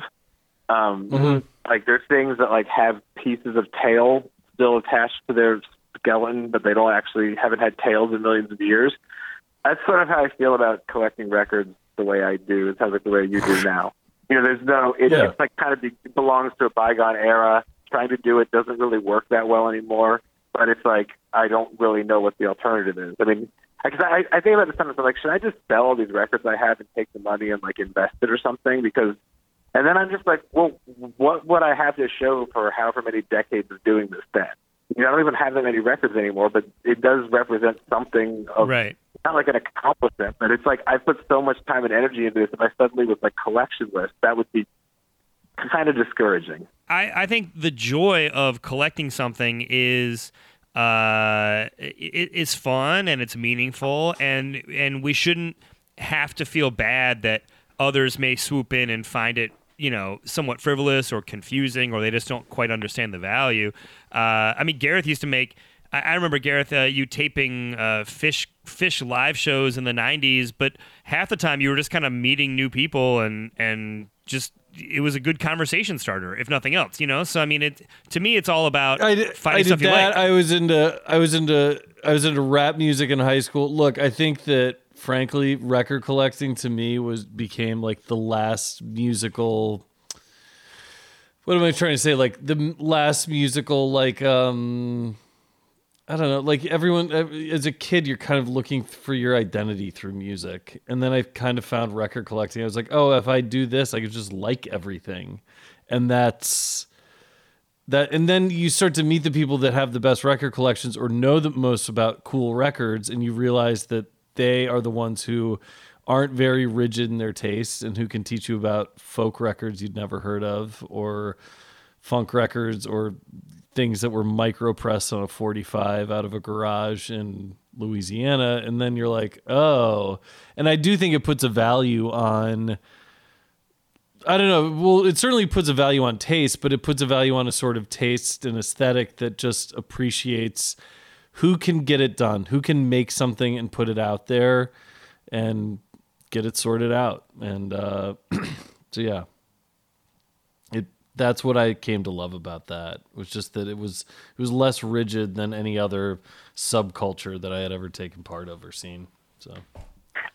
Um, Mm-hmm. Like there's things that like have pieces of tail still attached to their skeleton, but they don't actually haven't had tails in millions of years. That's sort of how I feel about collecting records the way I do. It sounds like the way you do now. You know, there's no. It, Yeah. It's like kind of be, belongs to a bygone era. Trying to do it doesn't really work that well anymore. But it's like I don't really know what the alternative is. I mean, because I, I think about this sometimes. I'm like, should I just sell all these records I have and take the money and like invest it or something? Because, and then I'm just like, well, what would I have to show for however many decades of doing this then? You know, I don't even have that many records anymore, but it does represent something of Right. Not like an accomplishment, but it's like I put so much time and energy into this. If I suddenly was like collection list, that would be kind of discouraging. I, I think the joy of collecting something is uh, it, it's fun and it's meaningful, and and we shouldn't have to feel bad that others may swoop in and find it you know somewhat frivolous or confusing or they just don't quite understand the value. Uh, I mean, Gareth used to make. I I remember Gareth, uh, you taping uh, Phish Phish live shows in the '90s, but half the time you were just kind of meeting new people and and just it was a good conversation starter, if nothing else, you know. So I mean, it to me, it's all about I did, finding I did stuff you that. like. I was into I was into I was into rap music in high school. Look, I think that frankly, record collecting to me was became like the last musical. What am I trying to say? Like the last musical, like um, I don't know. Like everyone, as a kid, you're kind of looking for your identity through music, and then I kind of found record collecting. I was like, oh, if I do this, I could just like everything, and that's that and then you start to meet the people that have the best record collections or know the most about cool records and you realize that they are the ones who aren't very rigid in their tastes and who can teach you about folk records you'd never heard of or funk records or things that were micro pressed on a 45 out of a garage in Louisiana and then you're like oh and I do think it puts a value on I don't know. Well, it certainly puts a value on taste, but it puts a value on a sort of taste and aesthetic that just appreciates who can get it done, who can make something and put it out there and get it sorted out. And uh, (clears throat) so, yeah, that's what I came to love about that was just that it was it was less rigid than any other subculture that I had ever taken part of or seen. So.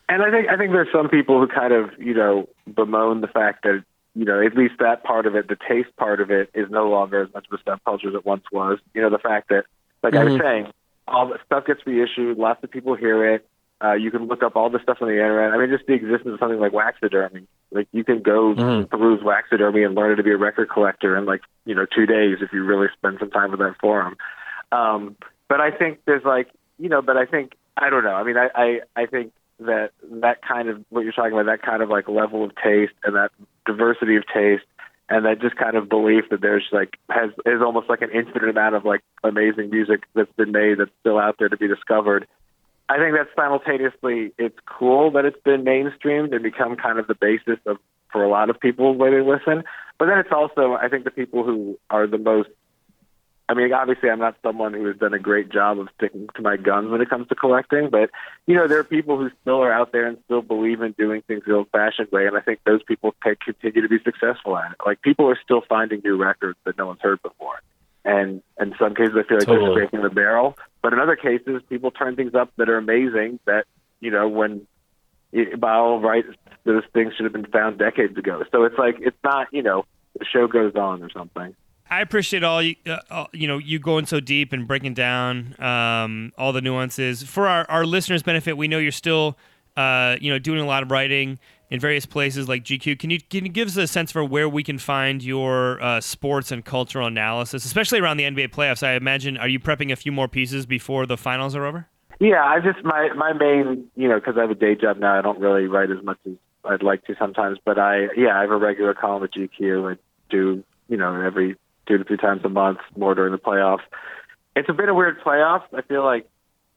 And I think I think there's some people who kind of you know bemoan the fact that you know at least that part of it, the taste part of it, is no longer as much of a subculture as it once was. You know the fact that, like I was mm-hmm. saying, all the stuff gets reissued, lots of people hear it. Uh, you can look up all the stuff on the internet. I mean, just the existence of something like Waxidermy. Like you can go peruse Waxidermy and learn to be a record collector in like you know two days if you really spend some time with that forum. Um, but I think there's like you know, but I think I don't know. I mean, I I, I think that that kind of what you're talking about, that kind of like level of taste and that diversity of taste, and that just kind of belief that there's like has is almost like an infinite amount of like amazing music that's been made that's still out there to be discovered. I think that simultaneously it's cool that it's been mainstreamed and become kind of the basis of for a lot of people the way they listen. But then it's also I think the people who are the most I mean, obviously, I'm not someone who has done a great job of sticking to my guns when it comes to collecting, but you know, there are people who still are out there and still believe in doing things the old-fashioned way, and I think those people can continue to be successful at it. Like people are still finding new records that no one's heard before, and in some cases, I feel like they're Totally. scraping the barrel. But in other cases, people turn things up that are amazing. That you know, when i- by all rights, those things should have been found decades ago. So it's like it's not you know the show goes on or something. I appreciate all you, uh, all- you know, you going so deep and breaking down um, all the nuances. For our, our listeners' benefit, we know you're still, uh, you know, doing a lot of writing in various places like GQ. Can you can you give us a sense for where we can find your uh, sports and cultural analysis, especially around the NBA playoffs? I imagine. Are you prepping a few more pieces before the finals are over? Yeah, I just my my main you know because I have a day job now. I don't really write as much as I'd like to sometimes, but I yeah I have a regular column at GQ. I do you know every two to three times a month, more during the playoffs. It's a bit of weird playoffs. I feel like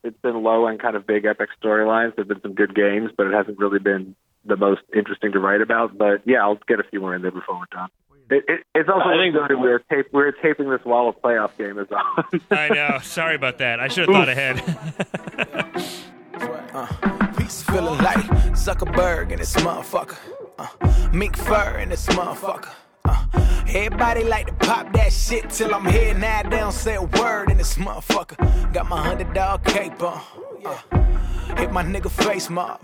it's been low on kind of big epic storylines. There've been some good games, but it hasn't really been the most interesting to write about. But yeah, I'll get a few more in there before we're done. It, it, it's also I think- good we're tape, we're taping this while a playoff game is on. (laughs) I know. Sorry about that. I should have thought ahead. (laughs) Peace feeling like Zuckerberg and this motherfucker. Uh, mink fur and this motherfucker. Uh, everybody like to pop that shit till I'm here now. They don't say a word in this motherfucker. Got my hundred dog cape on. Uh, hit my nigga face mob.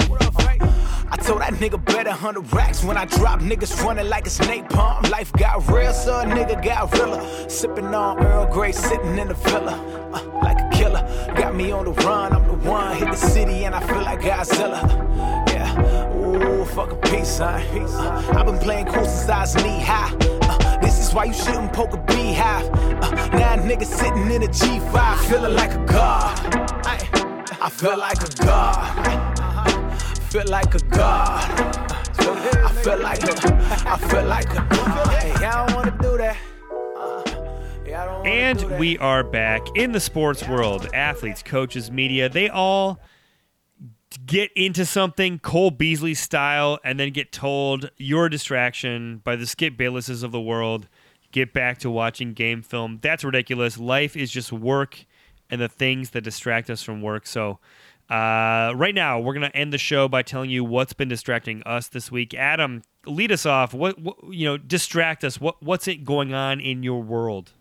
I told that nigga better hundred racks when I drop niggas running like a snake napalm. Life got real, so a nigga got realer. Sipping on Earl Grey, sitting in the villa uh, like a killer. Got me on the run, I'm the one. Hit the city and I feel like Godzilla. Yeah, ooh, fuck a peace sign. Uh, I've been playing cool since I was knee high. Uh, this is why you shouldn't poke a beehive. Uh, now a nigga sitting in a G5, feeling like a god. I, I feel like a god. Feel like a god. I feel like a, I feel like a. Hey, I don't wanna do that. Uh, yeah, I don't wanna do And we are back in the sports world. Athletes, coaches, media, they all get into something Cole Beasley style and then get told you're a distraction by the Skip Baylesses of the world. Get back to watching game film. That's ridiculous. Life is just work and the things that distract us from work. So, uh, right now, we're going to end the show by telling you what's been distracting us this week. Adam, lead us off. What, what you know, distract us. What what's it going on in your world?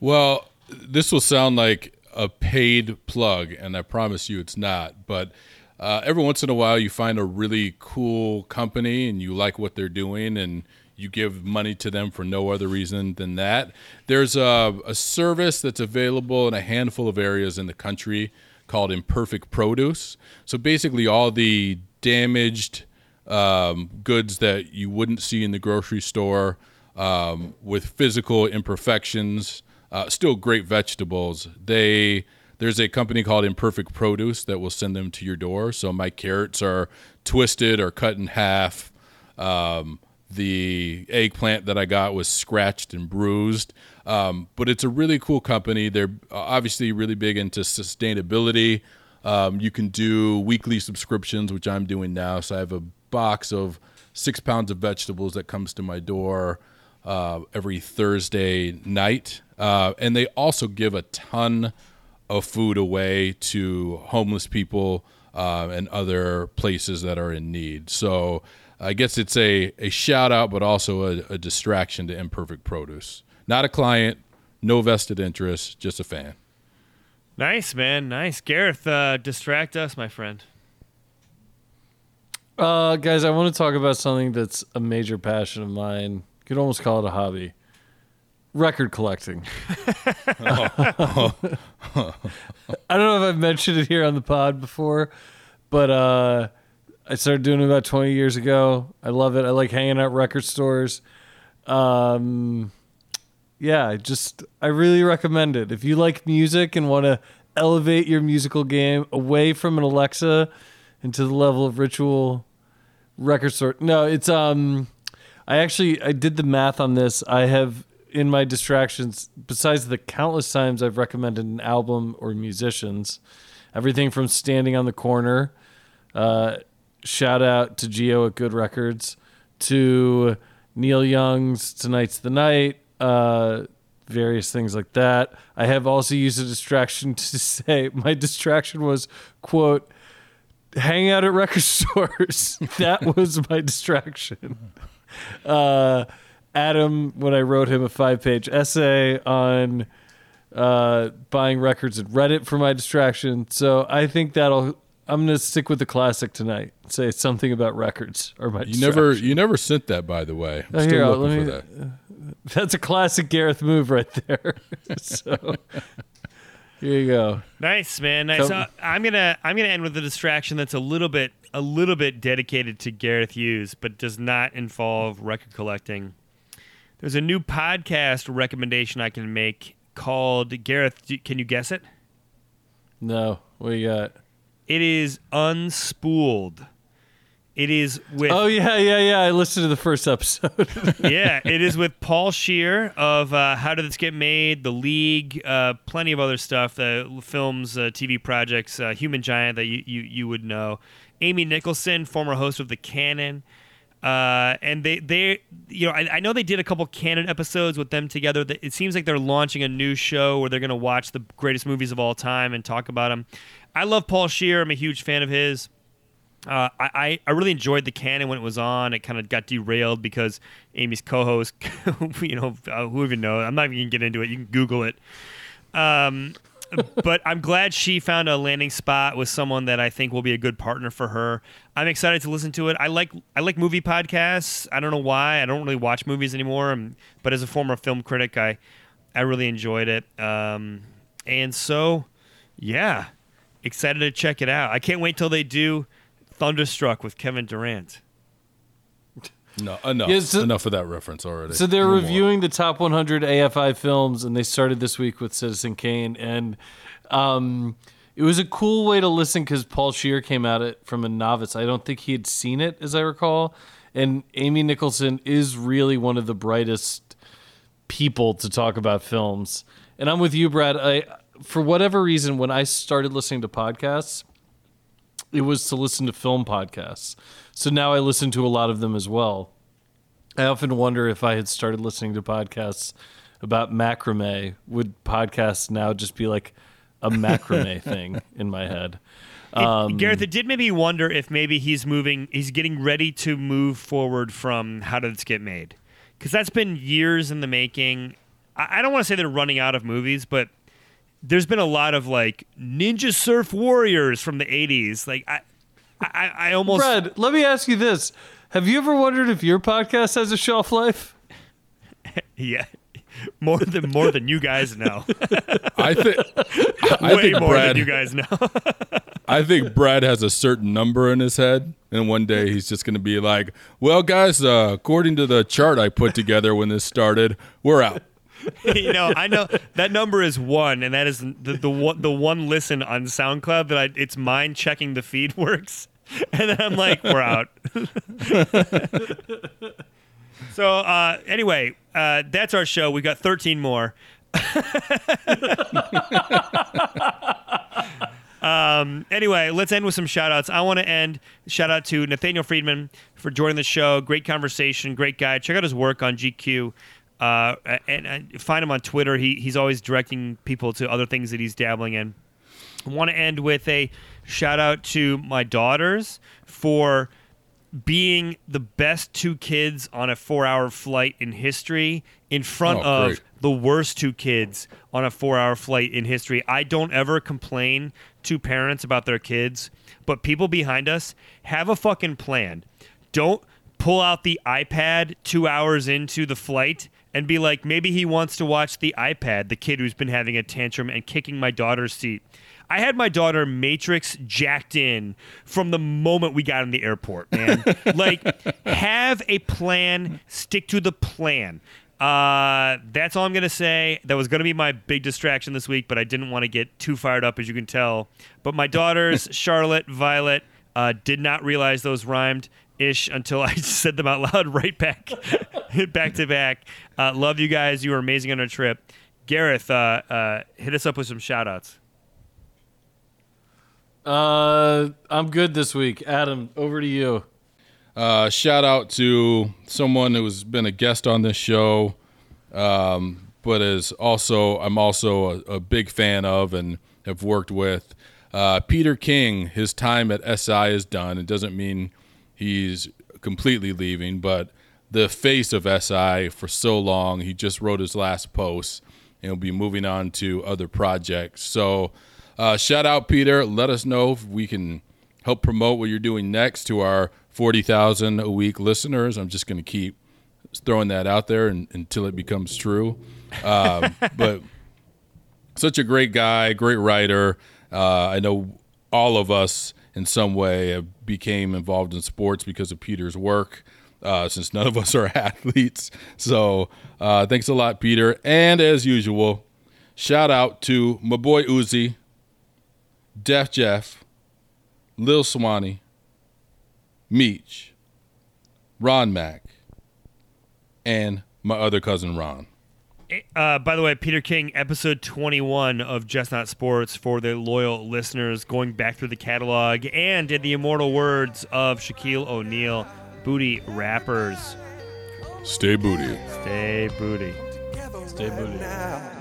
Well, this will sound like a paid plug, and I promise you it's not. But uh, every once in a while, you find a really cool company and you like what they're doing, and you give money to them for no other reason than that. There's a, a service that's available in a handful of areas in the country called Imperfect Produce. So basically, all the damaged um, goods that you wouldn't see in the grocery store um, with physical imperfections, uh, still great vegetables. They there's a company called Imperfect Produce that will send them to your door. So my carrots are twisted or cut in half. Um, the eggplant that I got was scratched and bruised. Um, but it's a really cool company. They're obviously really big into sustainability. Um, you can do weekly subscriptions, which I'm doing now. So I have a box of six pounds of vegetables that comes to my door uh, every Thursday night. Uh, and they also give a ton of food away to homeless people uh, and other places that are in need. So I guess it's a, a shout out, but also a, a distraction to Imperfect Produce. Not a client, no vested interest, just a fan. Nice, man. Nice. Gareth, uh, distract us, my friend. Uh, guys, I want to talk about something that's a major passion of mine. You could almost call it a hobby. Record collecting. (laughs) I don't know if I've mentioned it here on the pod before, but uh, I started doing it about 20 years ago. I love it. I like hanging out record stores. Um, yeah, I just I really recommend it. If you like music and want to elevate your musical game away from an Alexa into the level of ritual record store. No, it's um I actually I did the math on this. I have in my distractions besides the countless times I've recommended an album or musicians, everything from standing on the corner, uh shout out to Geo at Good Records, to Neil Young's Tonight's the Night, uh various things like that. I have also used a distraction (laughs) to say my distraction was quote hang out at record (laughs) stores. that was my distraction. (laughs) Uh, Adam, when I wrote him a five page essay on uh, buying records at Reddit for my distraction. So I think that'll I'm gonna stick with the classic tonight. Say something about records or my. You never, you never sent that, by the way. I'm Oh, still here, looking let for me- that. (laughs) That's a classic Gareth move right there. (laughs) so here you go. Nice, man. Nice. So- Uh, I'm gonna I'm gonna end with a distraction that's a little bit a little bit dedicated to Gareth Hughes, but does not involve record collecting. There's a new podcast recommendation I can make called Gareth. Can you guess it? No, what you got? It is Unspooled. It is with Oh yeah, yeah, yeah. I listened to the first episode. (laughs) yeah, it is with Paul Scheer of uh, How Did This Get Made, The League, uh, plenty of other stuff, uh, films, uh, TV projects, uh, Human Giant that you, you, you would know. Amy Nicholson, former host of The Canon. Uh, and they, they, you know, I, I know they did a couple canon episodes with them together. It seems like they're launching a new show where they're going to watch the greatest movies of all time and talk about them. I love Paul Scheer. I'm a huge fan of his. Uh, I, I really enjoyed the canon when it was on. It kind of got derailed because Amy's co-host, (laughs) you know, uh, who even knows? I'm not even gonna get into it. You can Google it. Um, but I'm glad she found a landing spot with someone that I think will be a good partner for her. I'm excited to listen to it. I like I like movie podcasts. I don't know why. I don't really watch movies anymore. um, but as a former film critic, I I really enjoyed it. Um, and so, yeah, excited to check it out. I can't wait till they do Thunderstruck with Kevin Durant. No, enough, Yeah, so- enough of that reference already. So they're No more. reviewing the top 100 AFI films, and they started this week with Citizen Kane, and um, it was a cool way to listen because Paul Scheer came at it from a novice. I don't think he had seen it, as I recall, and Amy Nicholson is really one of the brightest people to talk about films. And I'm with you, Brad. I, for whatever reason, when I started listening to podcasts, it was to listen to film podcasts. So now I listen to a lot of them as well. I often wonder if I had started listening to podcasts about macrame, would podcasts now just be like a macrame (laughs) thing in my head? It- um, Gareth, it did make me wonder if maybe he's moving, he's getting ready to move forward from How Did This Get Made? Because that's been years in the making. I, I don't want to say they're running out of movies, but there's been a lot of like Ninja Surf Warriors from the 80s. Like, I, I, I almost. Brad, let me ask you this. Have you ever wondered if your podcast has a shelf life? (laughs) Yeah. More than more than you guys know. (laughs) I think, I Way think more Brad, than you guys know. (laughs) I think Brad has a certain number in his head, and one day he's just going to be like, "Well, guys, uh, according to the chart I put together when this started, we're out." (laughs) you know, I know that number is one, and that is the the one the one listen on SoundCloud that I, it's mine checking the feed works, (laughs) and then I'm like, we're out. (laughs) so uh, anyway, uh, that's our show. We got 13 more. Um, anyway, let's end with some shout outs. I want to end shout out to Nathaniel Friedman for joining the show. Great conversation, great guy. Check out his work on GQ. Uh, and, and find him on Twitter. He, he's always directing people to other things that he's dabbling in. I want to end with a shout out to my daughters for being the best two kids on a four hour flight in history in front Oh, of great. the worst two kids on a four hour flight in history. I don't ever complain to parents about their kids, but people behind us have a fucking plan. Don't pull out the iPad two hours into the flight and be like, maybe he wants to watch the iPad, the kid who's been having a tantrum and kicking my daughter's seat. I had my daughter Matrix jacked in from the moment we got in the airport, man. (laughs) like, have a plan, stick to the plan. Uh, that's all I'm gonna say. That was gonna be my big distraction this week, but I didn't want to get too fired up, as you can tell. But my daughters, (laughs) Charlotte, Violet, uh, did not realize those rhymed ish until (laughs) I said them out loud right back, (laughs) back to back. Uh, love you guys. You were amazing on our trip. Gareth, uh, uh, hit us up with some shout outs. Uh, I'm good this week. Adam, over to you. Uh, shout out to someone who's been a guest on this show, um, but is also I'm also a, a big fan of and have worked with. Uh, Peter King, his time at SI is done. It doesn't mean he's completely leaving, but the face of SI for so long. He just wrote his last post and will be moving on to other projects. So, uh, shout out Peter. Let us know if we can help promote what you're doing next to our 40,000 a week listeners. I'm just going to keep throwing that out there and, until it becomes true. Um, (laughs) but such a great guy, great writer. Uh, I know all of us in some way became involved in sports because of Peter's work. Uh, since none of us are (laughs) athletes, so uh, thanks a lot, Peter. And as usual, shout out to my boy Uzi, Def Jeff, Lil Swanee, Meech, Ron Mack, and my other cousin Ron. Uh, by the way, Peter King, episode 21 of Just Not Sports for the loyal listeners, going back through the catalog, and in the immortal words of Shaquille O'Neal, booty rappers. Stay booty. Stay booty. Stay booty. now. Everybody